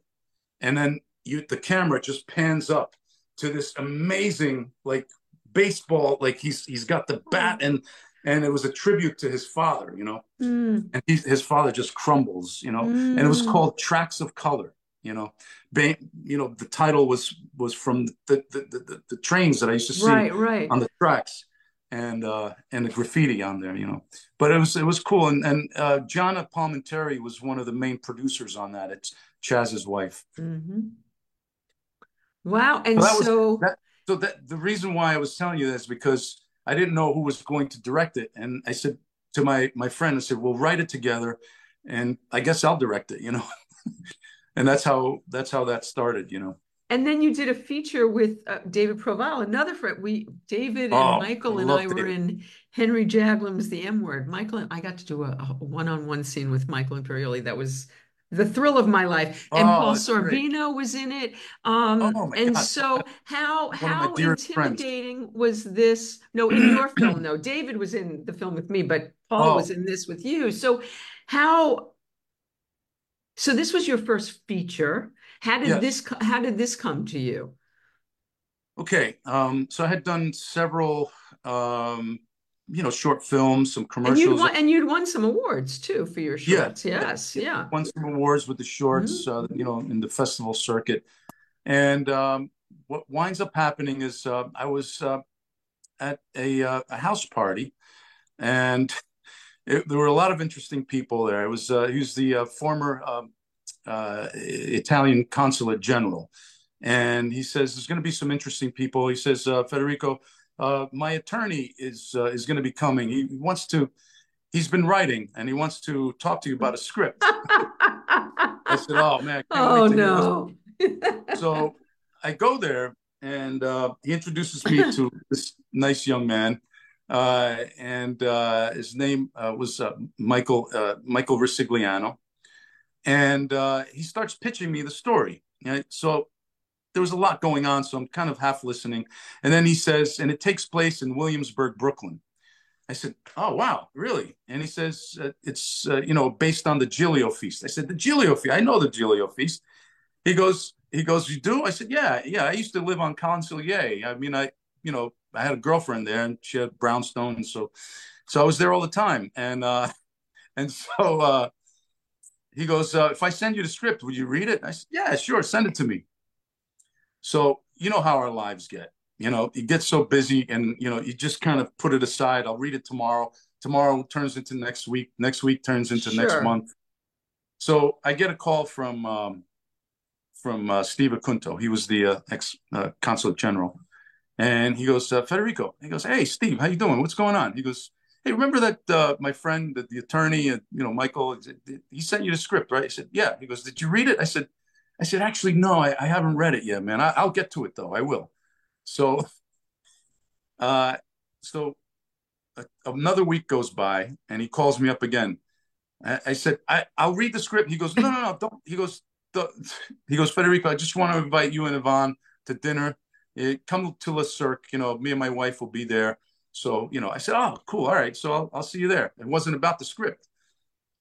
and then you the camera just pans up to this amazing like baseball like he's he's got the bat and and it was a tribute to his father you know? Mm. And he, his father just crumbles you know? And it was mm. called tracks of color you know? Ba- you know the title was was from the the, the the trains that i used to see Right, right. on the tracks and uh and the graffiti on there you know? But it was it was cool. And and uh Gianna Palminteri was one of the main producers on that. It's Chazz's wife. Hmm Wow. so And was so, that so that the reason why I was telling you this because I didn't know who was going to direct it and I said to my my friend I said we'll write it together and I guess I'll direct it you know and that's how that's how that started you know and then you did a feature with uh, David Proval, another friend. We, David and oh Michael and I were in Henry Jaglom's The M Word. Michael and I got to do a, a one-on-one scene with Michael Imperioli. That was the thrill of my life. And Paul oh great Sorvino was in it. Um, oh my and God so how how dearest friends intimidating was this? No, in your film, no. David was in the film with me, but Paul was oh in this with you. So how so this was your first feature. How did yes this how did this come to you? Okay, um, so I had done several, um, you know, short films, some And you'd commercials. won and you'd won some awards too for your shorts. yeah, Yes, yeah. yeah. Won some awards with the shorts, Mhm. uh, you know, in the festival circuit. And um, what winds up happening is uh, I was uh, at a, uh, a house party, and it, there were a lot of interesting people there. It was uh, he was the uh, former um, uh, Italian consulate general, and he says there's going to be some interesting people. He says uh, Federico, uh, my attorney is uh, is going to be coming. He wants to. He's been writing, and he wants to talk to you about a script. I said, "Oh man, Oh wait to hear this." no. So I go there, and uh, he introduces me to this nice young man, uh, and uh, his name uh, was uh, Michael uh, Michael Risigliano, and uh, he starts pitching me the story. Right? So there was a lot going on, so I'm kind of half listening. And then he says, and it takes place in Williamsburg, Brooklyn. I said, "Oh wow, really?" And he says, uh, "It's uh, you know based on the Giglio feast." I said, "The Giglio feast? I know the Giglio feast." He goes, "He goes, you do?" I said, "Yeah, yeah. I used to live on Conselyea. I mean, I you know I had a girlfriend there, and she had brownstone, so so I was there all the time. And uh, and so uh, he goes, uh, "If I send you the script, would you read it?" I said, "Yeah, sure. Send it to me." So you know how our lives get. You know, you get so busy, and you know, you just kind of put it aside. I'll read it tomorrow. Tomorrow turns into next week. Next week turns into sure. next month. So I get a call from um, from uh, Steve Acunto. He was the uh, ex uh, consulate general, and he goes, uh, Federico. He goes, Hey, Steve, how you doing? What's going on? He goes, Hey, remember that uh, my friend, the, the attorney, you know, Michael, he sent you the script, right? I said, Yeah. He goes, Did you read it? I said, I said, actually, no, I, I haven't read it yet, man. I, will get to it though. I will. So, uh, so a, another week goes by, and he calls me up again. I, I said, I, will read the script. He goes, no, no, no, don't. He goes, he goes, Federico, I just want to invite you and Yvonne to dinner. Eh, come to Le Cirque. You know, me and my wife will be there. So, you know, I said, oh, cool. All right. So I'll, I'll see you there. It wasn't about the script.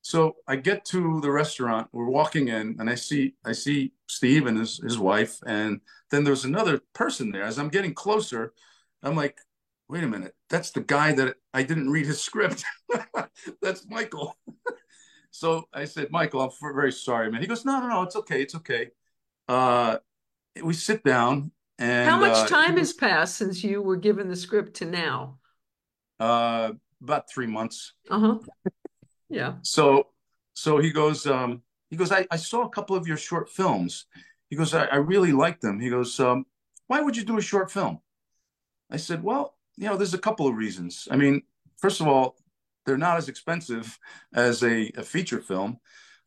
So I get to the restaurant. We're walking in, and I see I see Steve and his his wife, and then there's another person there. As I'm getting closer, I'm like, wait a minute, that's the guy that I didn't read his script. that's Michael. so I said, Michael, I'm very sorry, man. He goes, no, no, no, it's okay, it's okay. Uh, we sit down, and how much uh, time has passed since you were given the script to now? Uh, about three months. Uh huh. Yeah. So so he goes, um, he goes, I, I saw a couple of your short films. He goes, I, I really like them. He goes, um, why would you do a short film? I said, well, you know, there's a couple of reasons. I mean, first of all, they're not as expensive as a, a feature film.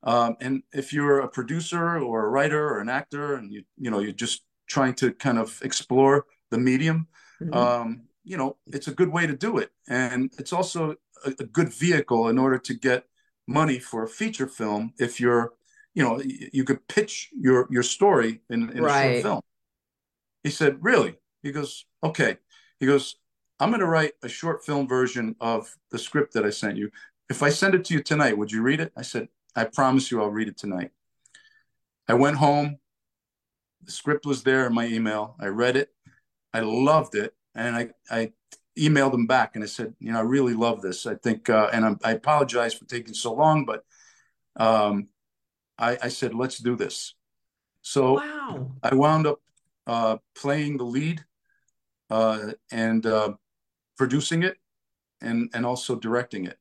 Um, and if you're a producer or a writer or an actor and you, you know, you're just trying to kind of explore the medium, mm-hmm. um, you know, it's a good way to do it. And it's also a, a good vehicle in order to get money for a feature film if you're you know you could pitch your your story in, in right. a short film. He said really? He goes okay. He goes i'm going to write a short film version of the script that i sent you. If i send it to you tonight would you read it? I said i promise you i'll read it tonight. I went home. The script was there in my email. I read it. I loved it. And i i emailed him back and I said, you know, I really love this. I think, uh, and I'm, i apologize for taking so long, but um, I, I, said, let's do this. So wow. I wound up uh, playing the lead uh, and uh, producing it and, and also directing it.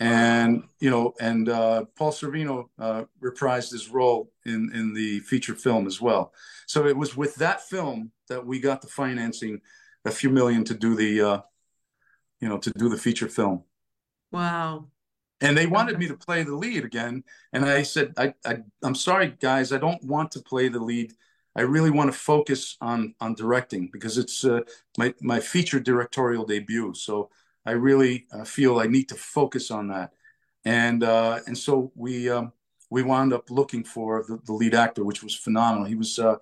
And, you know, and uh, Paul Sorvino uh, reprised his role in, in the feature film as well. So it was with that film that we got the financing a few million to do the uh, you know to do the feature film. Wow. And they wanted me to play the lead again. And i said I, I i'm sorry guys i don't want to play the lead. I really want to focus on on directing because it's uh, my my feature directorial debut. So i really uh, feel i need to focus on that. And uh, and so we um, we wound up looking for the, the lead actor which was phenomenal. He was uh,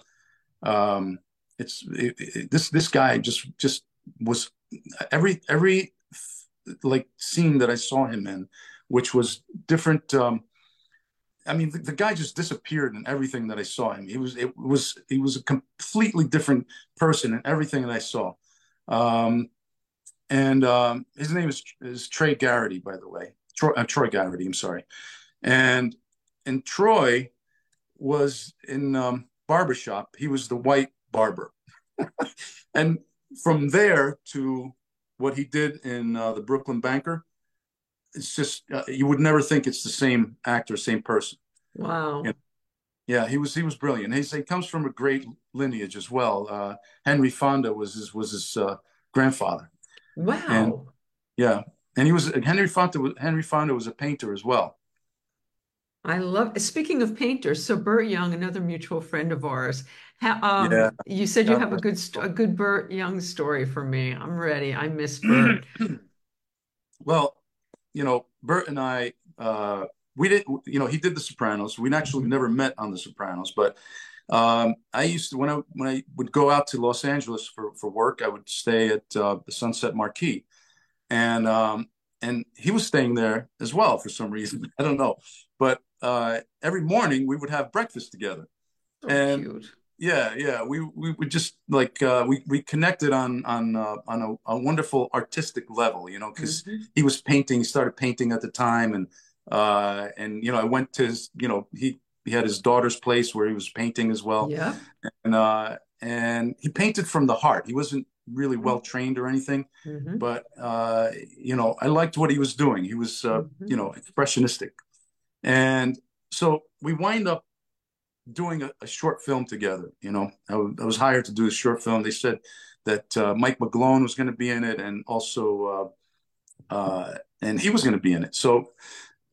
um, it's it, it, this this guy just just was every every like scene that I saw him in, which was different. Um, I mean, the, the, guy just disappeared in everything that I saw him. He was it was he was a completely different person in everything that I saw. Um, and um, his name is, is Trey Garrity, by the way, Troy, uh, Troy Garrity. I'm sorry, and and Troy was in um, barbershop. He was the white barber. and from there to what he did in uh, the Brooklyn Banker, it's just uh, you would never think it's the same actor, same person. Wow. yeah, he was he was brilliant. He's, he comes from a great lineage as well. Uh, Henry Fonda was his was his uh, grandfather. Wow. And, yeah, and he was Henry Fonda. Henry Fonda was a painter as well. I love. Speaking of painters, so Burt Young, another mutual friend of ours. Um, yeah. You said you have a good a good Burt Young story for me. I'm ready. I miss Burt. well, you know, Burt and I uh, we didn't, you know, he did The Sopranos. We actually never met on The Sopranos, but um, I used to when I when I would go out to Los Angeles for for work, I would stay at uh, the Sunset Marquis, and um, and he was staying there as well for some reason. I don't know, but uh, every morning we would have breakfast together, So and cute. Yeah, yeah, we we just like uh, we we connected on on uh, on a, a wonderful artistic level, you know, because Mhm. he was painting, he started painting at the time, and uh, and you know, I went to his, you know, he he had his daughter's place where he was painting as well, Yeah. and uh, and he painted from the heart. He wasn't really well trained or anything, Mhm. but uh, you know, I liked what he was doing. He was, uh, Mhm. you know, expressionistic, and so we wind up doing a, a short film together. You know, I, w- I was hired to do a short film. They said that uh, Mike McGlone was going to be in it, and also, uh, uh, and he was going to be in it. So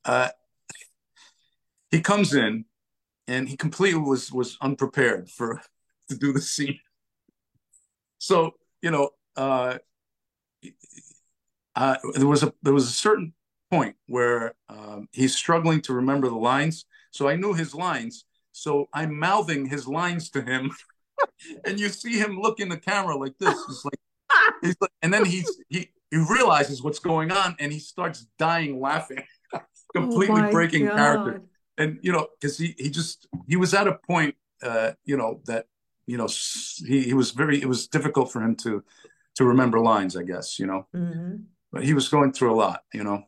uh, he comes in, and he completely was was unprepared for to do the scene. So you know, uh, uh, there was a there was a certain point where um, he's struggling to remember the lines. So I knew his lines. So I'm mouthing his lines to him, and you see him look in the camera like this. It's like he's like, and then he's he he realizes what's going on, and he starts dying laughing, completely Oh breaking character. And you know, because he he just he was at a point, uh, you know, that you know he he was very it was difficult for him to to remember lines, I guess, you know. Mhm. But he was going through a lot, you know.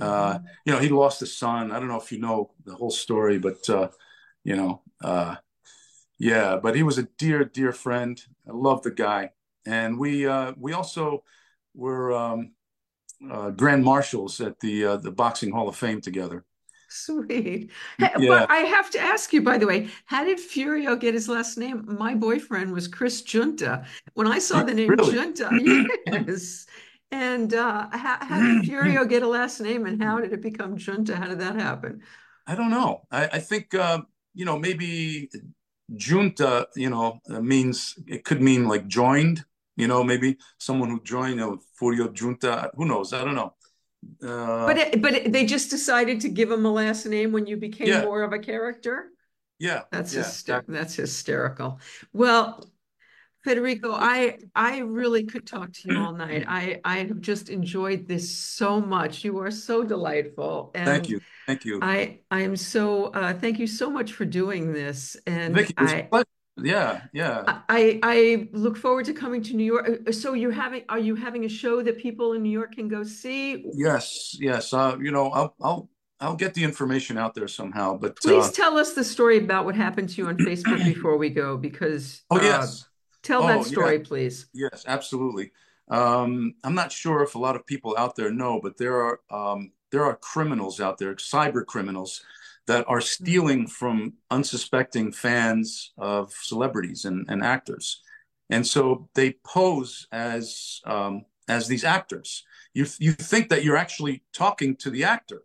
Uh, Mhm. you know, he lost his son. I don't know if you know the whole story, but uh, you know, uh, yeah. But he was a dear, dear friend. I love the guy, and we uh, we also were um, uh, grand marshals at the uh, the Boxing Hall of Fame together. Sweet. Hey, Yeah, but I have to ask you, by the way, how did Furio get his last name? My boyfriend was Chris Junta. When I saw the name really. Junta, yes. And uh, how, how did Furio get a last name and how did it become Giunta? How did that happen? I don't know. I, I think uh, you know maybe Giunta. You know uh, means it could mean like joined. You know, maybe someone who joined. You know, Furio Giunta. Who knows? I don't know. Uh, But it, but it, they just decided to give him a last name when you became yeah, more of a character? yeah, That's yeah. hyster that's hysterical. Well, Federico, I I really could talk to you all night. I I have just enjoyed this so much. You are so delightful, And Thank you. Thank you. I I am so uh, thank you so much for doing this. And Vicki, it was pleasure. Yeah, yeah. I I look forward to coming to New York. Uh, So you're having are you having a show that people in New York can go see? Yes, yes. Uh, you know, I'll I'll I'll get the information out there somehow. But Please uh tell us the story about what happened to you on Facebook before we go, because oh uh, tell that Oh yeah. story, please. Yes, absolutely. Um, I'm not sure if a lot of people out there know, but there are um, there are criminals out there, cyber criminals, that are stealing from unsuspecting fans of celebrities and, and actors, and so they pose as um, as these actors. You you think that you're actually talking to the actor.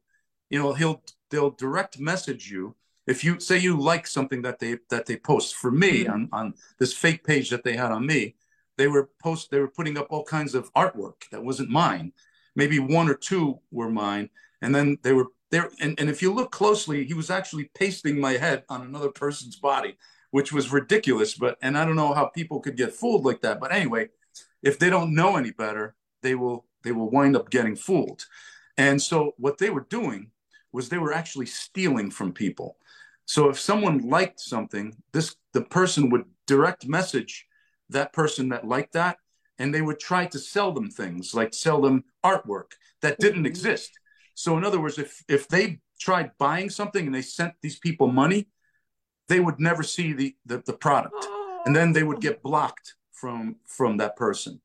You know, he'll they'll direct message you if you say you like something that they that they post. For me, Mhm. on on this fake page that they had on me, they were post they were putting up all kinds of artwork that wasn't mine. Maybe one or two were mine, and then they were there. And, and if you look closely, he was actually pasting my head on another person's body, which was ridiculous. But and I don't know how people could get fooled like that. But anyway, if they don't know any better, they will they will wind up getting fooled. And so what they were doing was they were actually stealing from people. So if someone liked something, this the person would direct message that person that liked that, and they would try to sell them things, like sell them artwork that didn't Mhm. exist. So in other words, if if they tried buying something and they sent these people money, they would never see the the, the product, and then they would Oh, get blocked from from that person.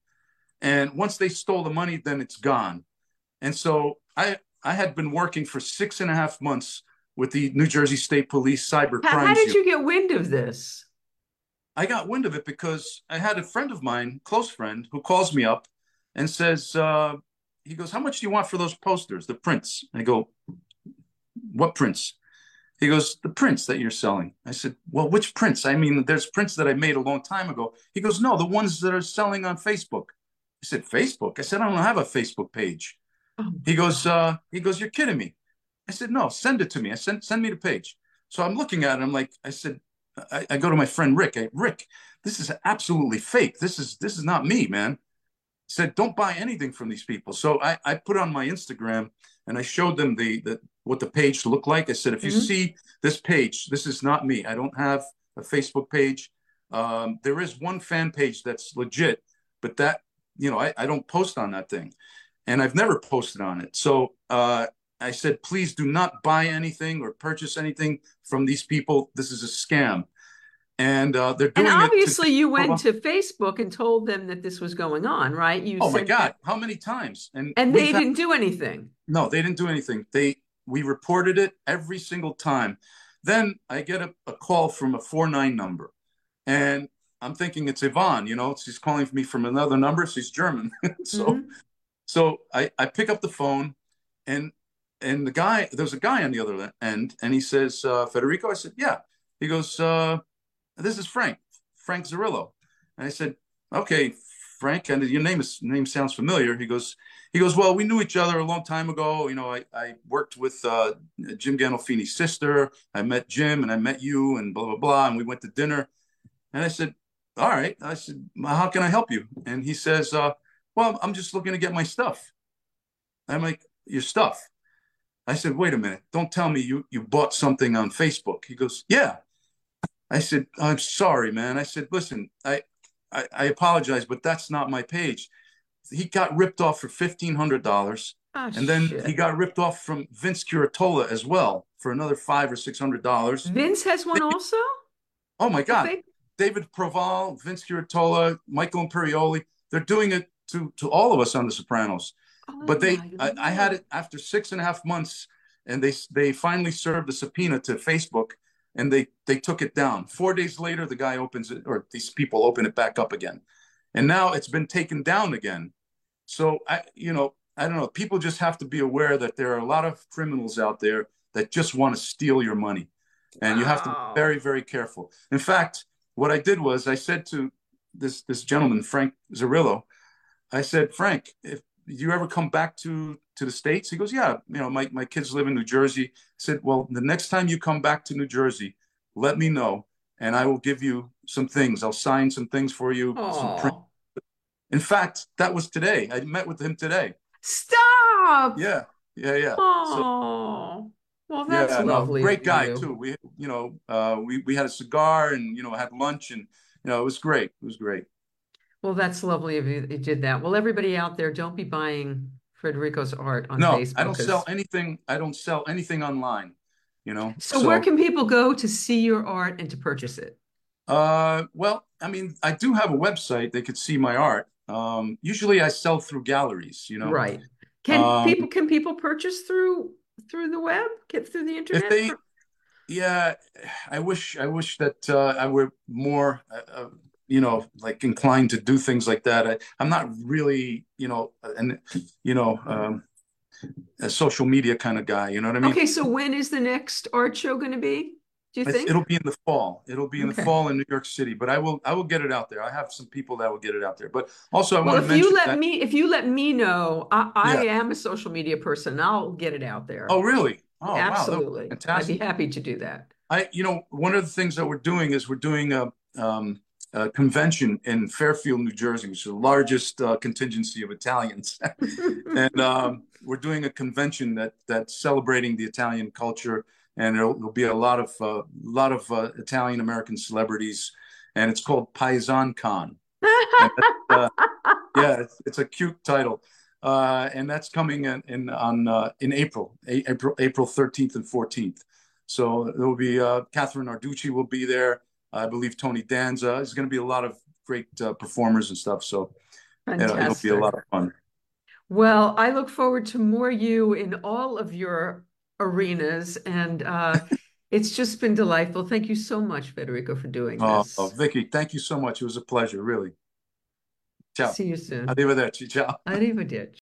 And once they stole the money, then it's gone. And so I I had been working for six and a half months with the New Jersey State Police Cyber how, how did you get wind of this? I got wind of it because I had a friend of mine, close friend, who calls me up and says, uh, he goes, How much do you want for those posters, the prints? And I go, What prints? He goes, The prints that you're selling. I said, Well, which prints? I mean, there's prints that I made a long time ago. He goes, No, the ones that are selling on Facebook. I said, Facebook? I said, I don't have a Facebook page. Oh, He goes, uh, he goes, You're kidding me. I said, no, send it to me. I sent send me the page. So I'm looking at it. I'm like, I said, I, I go to my friend Rick. I, Rick, this is absolutely fake. This is this is not me, man. said, don't buy anything from these people. So I, I put on my Instagram and I showed them the, the what the page looked like. I said, if you mm-hmm. see this page, this is not me. I don't have a Facebook page. Um, there is one fan page that's legit, but that you know I, I don't post on that thing, and I've never posted on it. So uh, I said, please do not buy anything or purchase anything from these people. This is a scam. And uh, they're doing it. and obviously to- you went to Facebook and told them that this was going on, right? You oh my God, that- how many times? And and they didn't do anything. No, they didn't do anything. They we reported it every single time. Then I get a, a call from a four nine number, and I'm thinking it's Yvonne. You know, she's calling me from another number. She's German, so mm-hmm. so I I pick up the phone, and and the guy, there's a guy on the other end, and he says, uh, Federico. I said, yeah. He goes, uh, this is Frank, Frank Zerillo. And I said, okay, Frank, and your name is name sounds familiar. He goes, he goes, well, we knew each other a long time ago. You know, I, I worked with uh, Jim Gandolfini's sister. I met Jim, and I met you, and blah blah blah, and we went to dinner. And I said, all right. I said, how can I help you? And he says, uh, well, I'm just looking to get my stuff. I'm like, your stuff. I said, wait a minute, don't tell me you, you bought something on Facebook. He goes, yeah. I said, I'm sorry, man. I said, listen, I, I, I apologize, but that's not my page. He got ripped off for $1,500. Oh, ah, and then shit. he got ripped off from Vince Curatola as well for another five or six hundred dollars. Vince has one also. Oh my God! David Proval, Vince Curatola, Michael Imperioli—they're doing it to to all of us on The Sopranos. Oh, but they, I, I, had it after six and a half months, and they they finally served a subpoena to Facebook, and they they took it down. Four days later, the guy opens it, or these people open it back up again, and now it's been taken down again. So I, you know, I don't know. People just have to be aware that there are a lot of criminals out there that just want to steal your money, and wow. you have to be very very careful. In fact, what I did was I said to this this gentleman Frank Zerillo, I said, Frank, if you ever come back to to the states? He goes yeah you know my, my kids live in new jersey. I said well the next time you come back to new jersey let me know and i will give you some things. I'll sign some things for you in fact that was today. I met with him today. Stop! Yeah yeah yeah. Oh so, well that's yeah, lovely no, great guy you. too. We you know uh, we, we had a cigar and you know had lunch and you know it was great. It was great well, that's lovely of you. You did that. Well, everybody out there, don't be buying Frederico's art on no, Facebook. I don't sell anything. I don't sell anything online. You know. So, so, where can people go to see your art and to purchase it? Uh, well, I mean, I do have a website. They could see my art. Um, usually, I sell through galleries. You know. Right. Can um, people can people purchase through through the web? Get through the internet? If they, yeah, I wish I wish that uh, I were more. Uh, uh you know, like inclined to do things like that. I, am not really, you know, and you know, um, a social media kind of guy. You know what I mean? Okay, so when is the next art show going to be? Do you think it'll be in the fall? It'll be in okay. the fall in New York City, but I will I will get it out there. I have some people that will get it out there. But also, I well, want to mention you let that, me if you let me know, I, I yeah. am a social media person. I'll get it out there. Oh, really? Oh, absolutely. Wow, I'd be happy to do that. I, you know, one of the things that we're doing is we're doing a um, uh, convention in Fairfield, New Jersey, which is the largest uh, contingency of Italians, and um, we're doing a convention that that's celebrating the Italian culture, and there'll, there'll be a lot of a uh, lot of uh, Italian American celebrities, and it's called Paisan Con. Uh, yeah, it's, it's, a cute title. and that's coming in, in on in April, April April 13th and 14th. So there will be Kathrine Narducci will be there. I believe Tony Danza. There's going to be a lot of great uh, performers and stuff. So it'll, it'll, be a lot of fun. Well, I look forward to more you in all of your arenas, and uh, it's just been delightful. Thank you so much, Federico, for doing oh, this. Oh, Vicki, thank you so much. It was a pleasure, really. Ciao. See you soon. Arrivederci. Ciao. Arrivederci.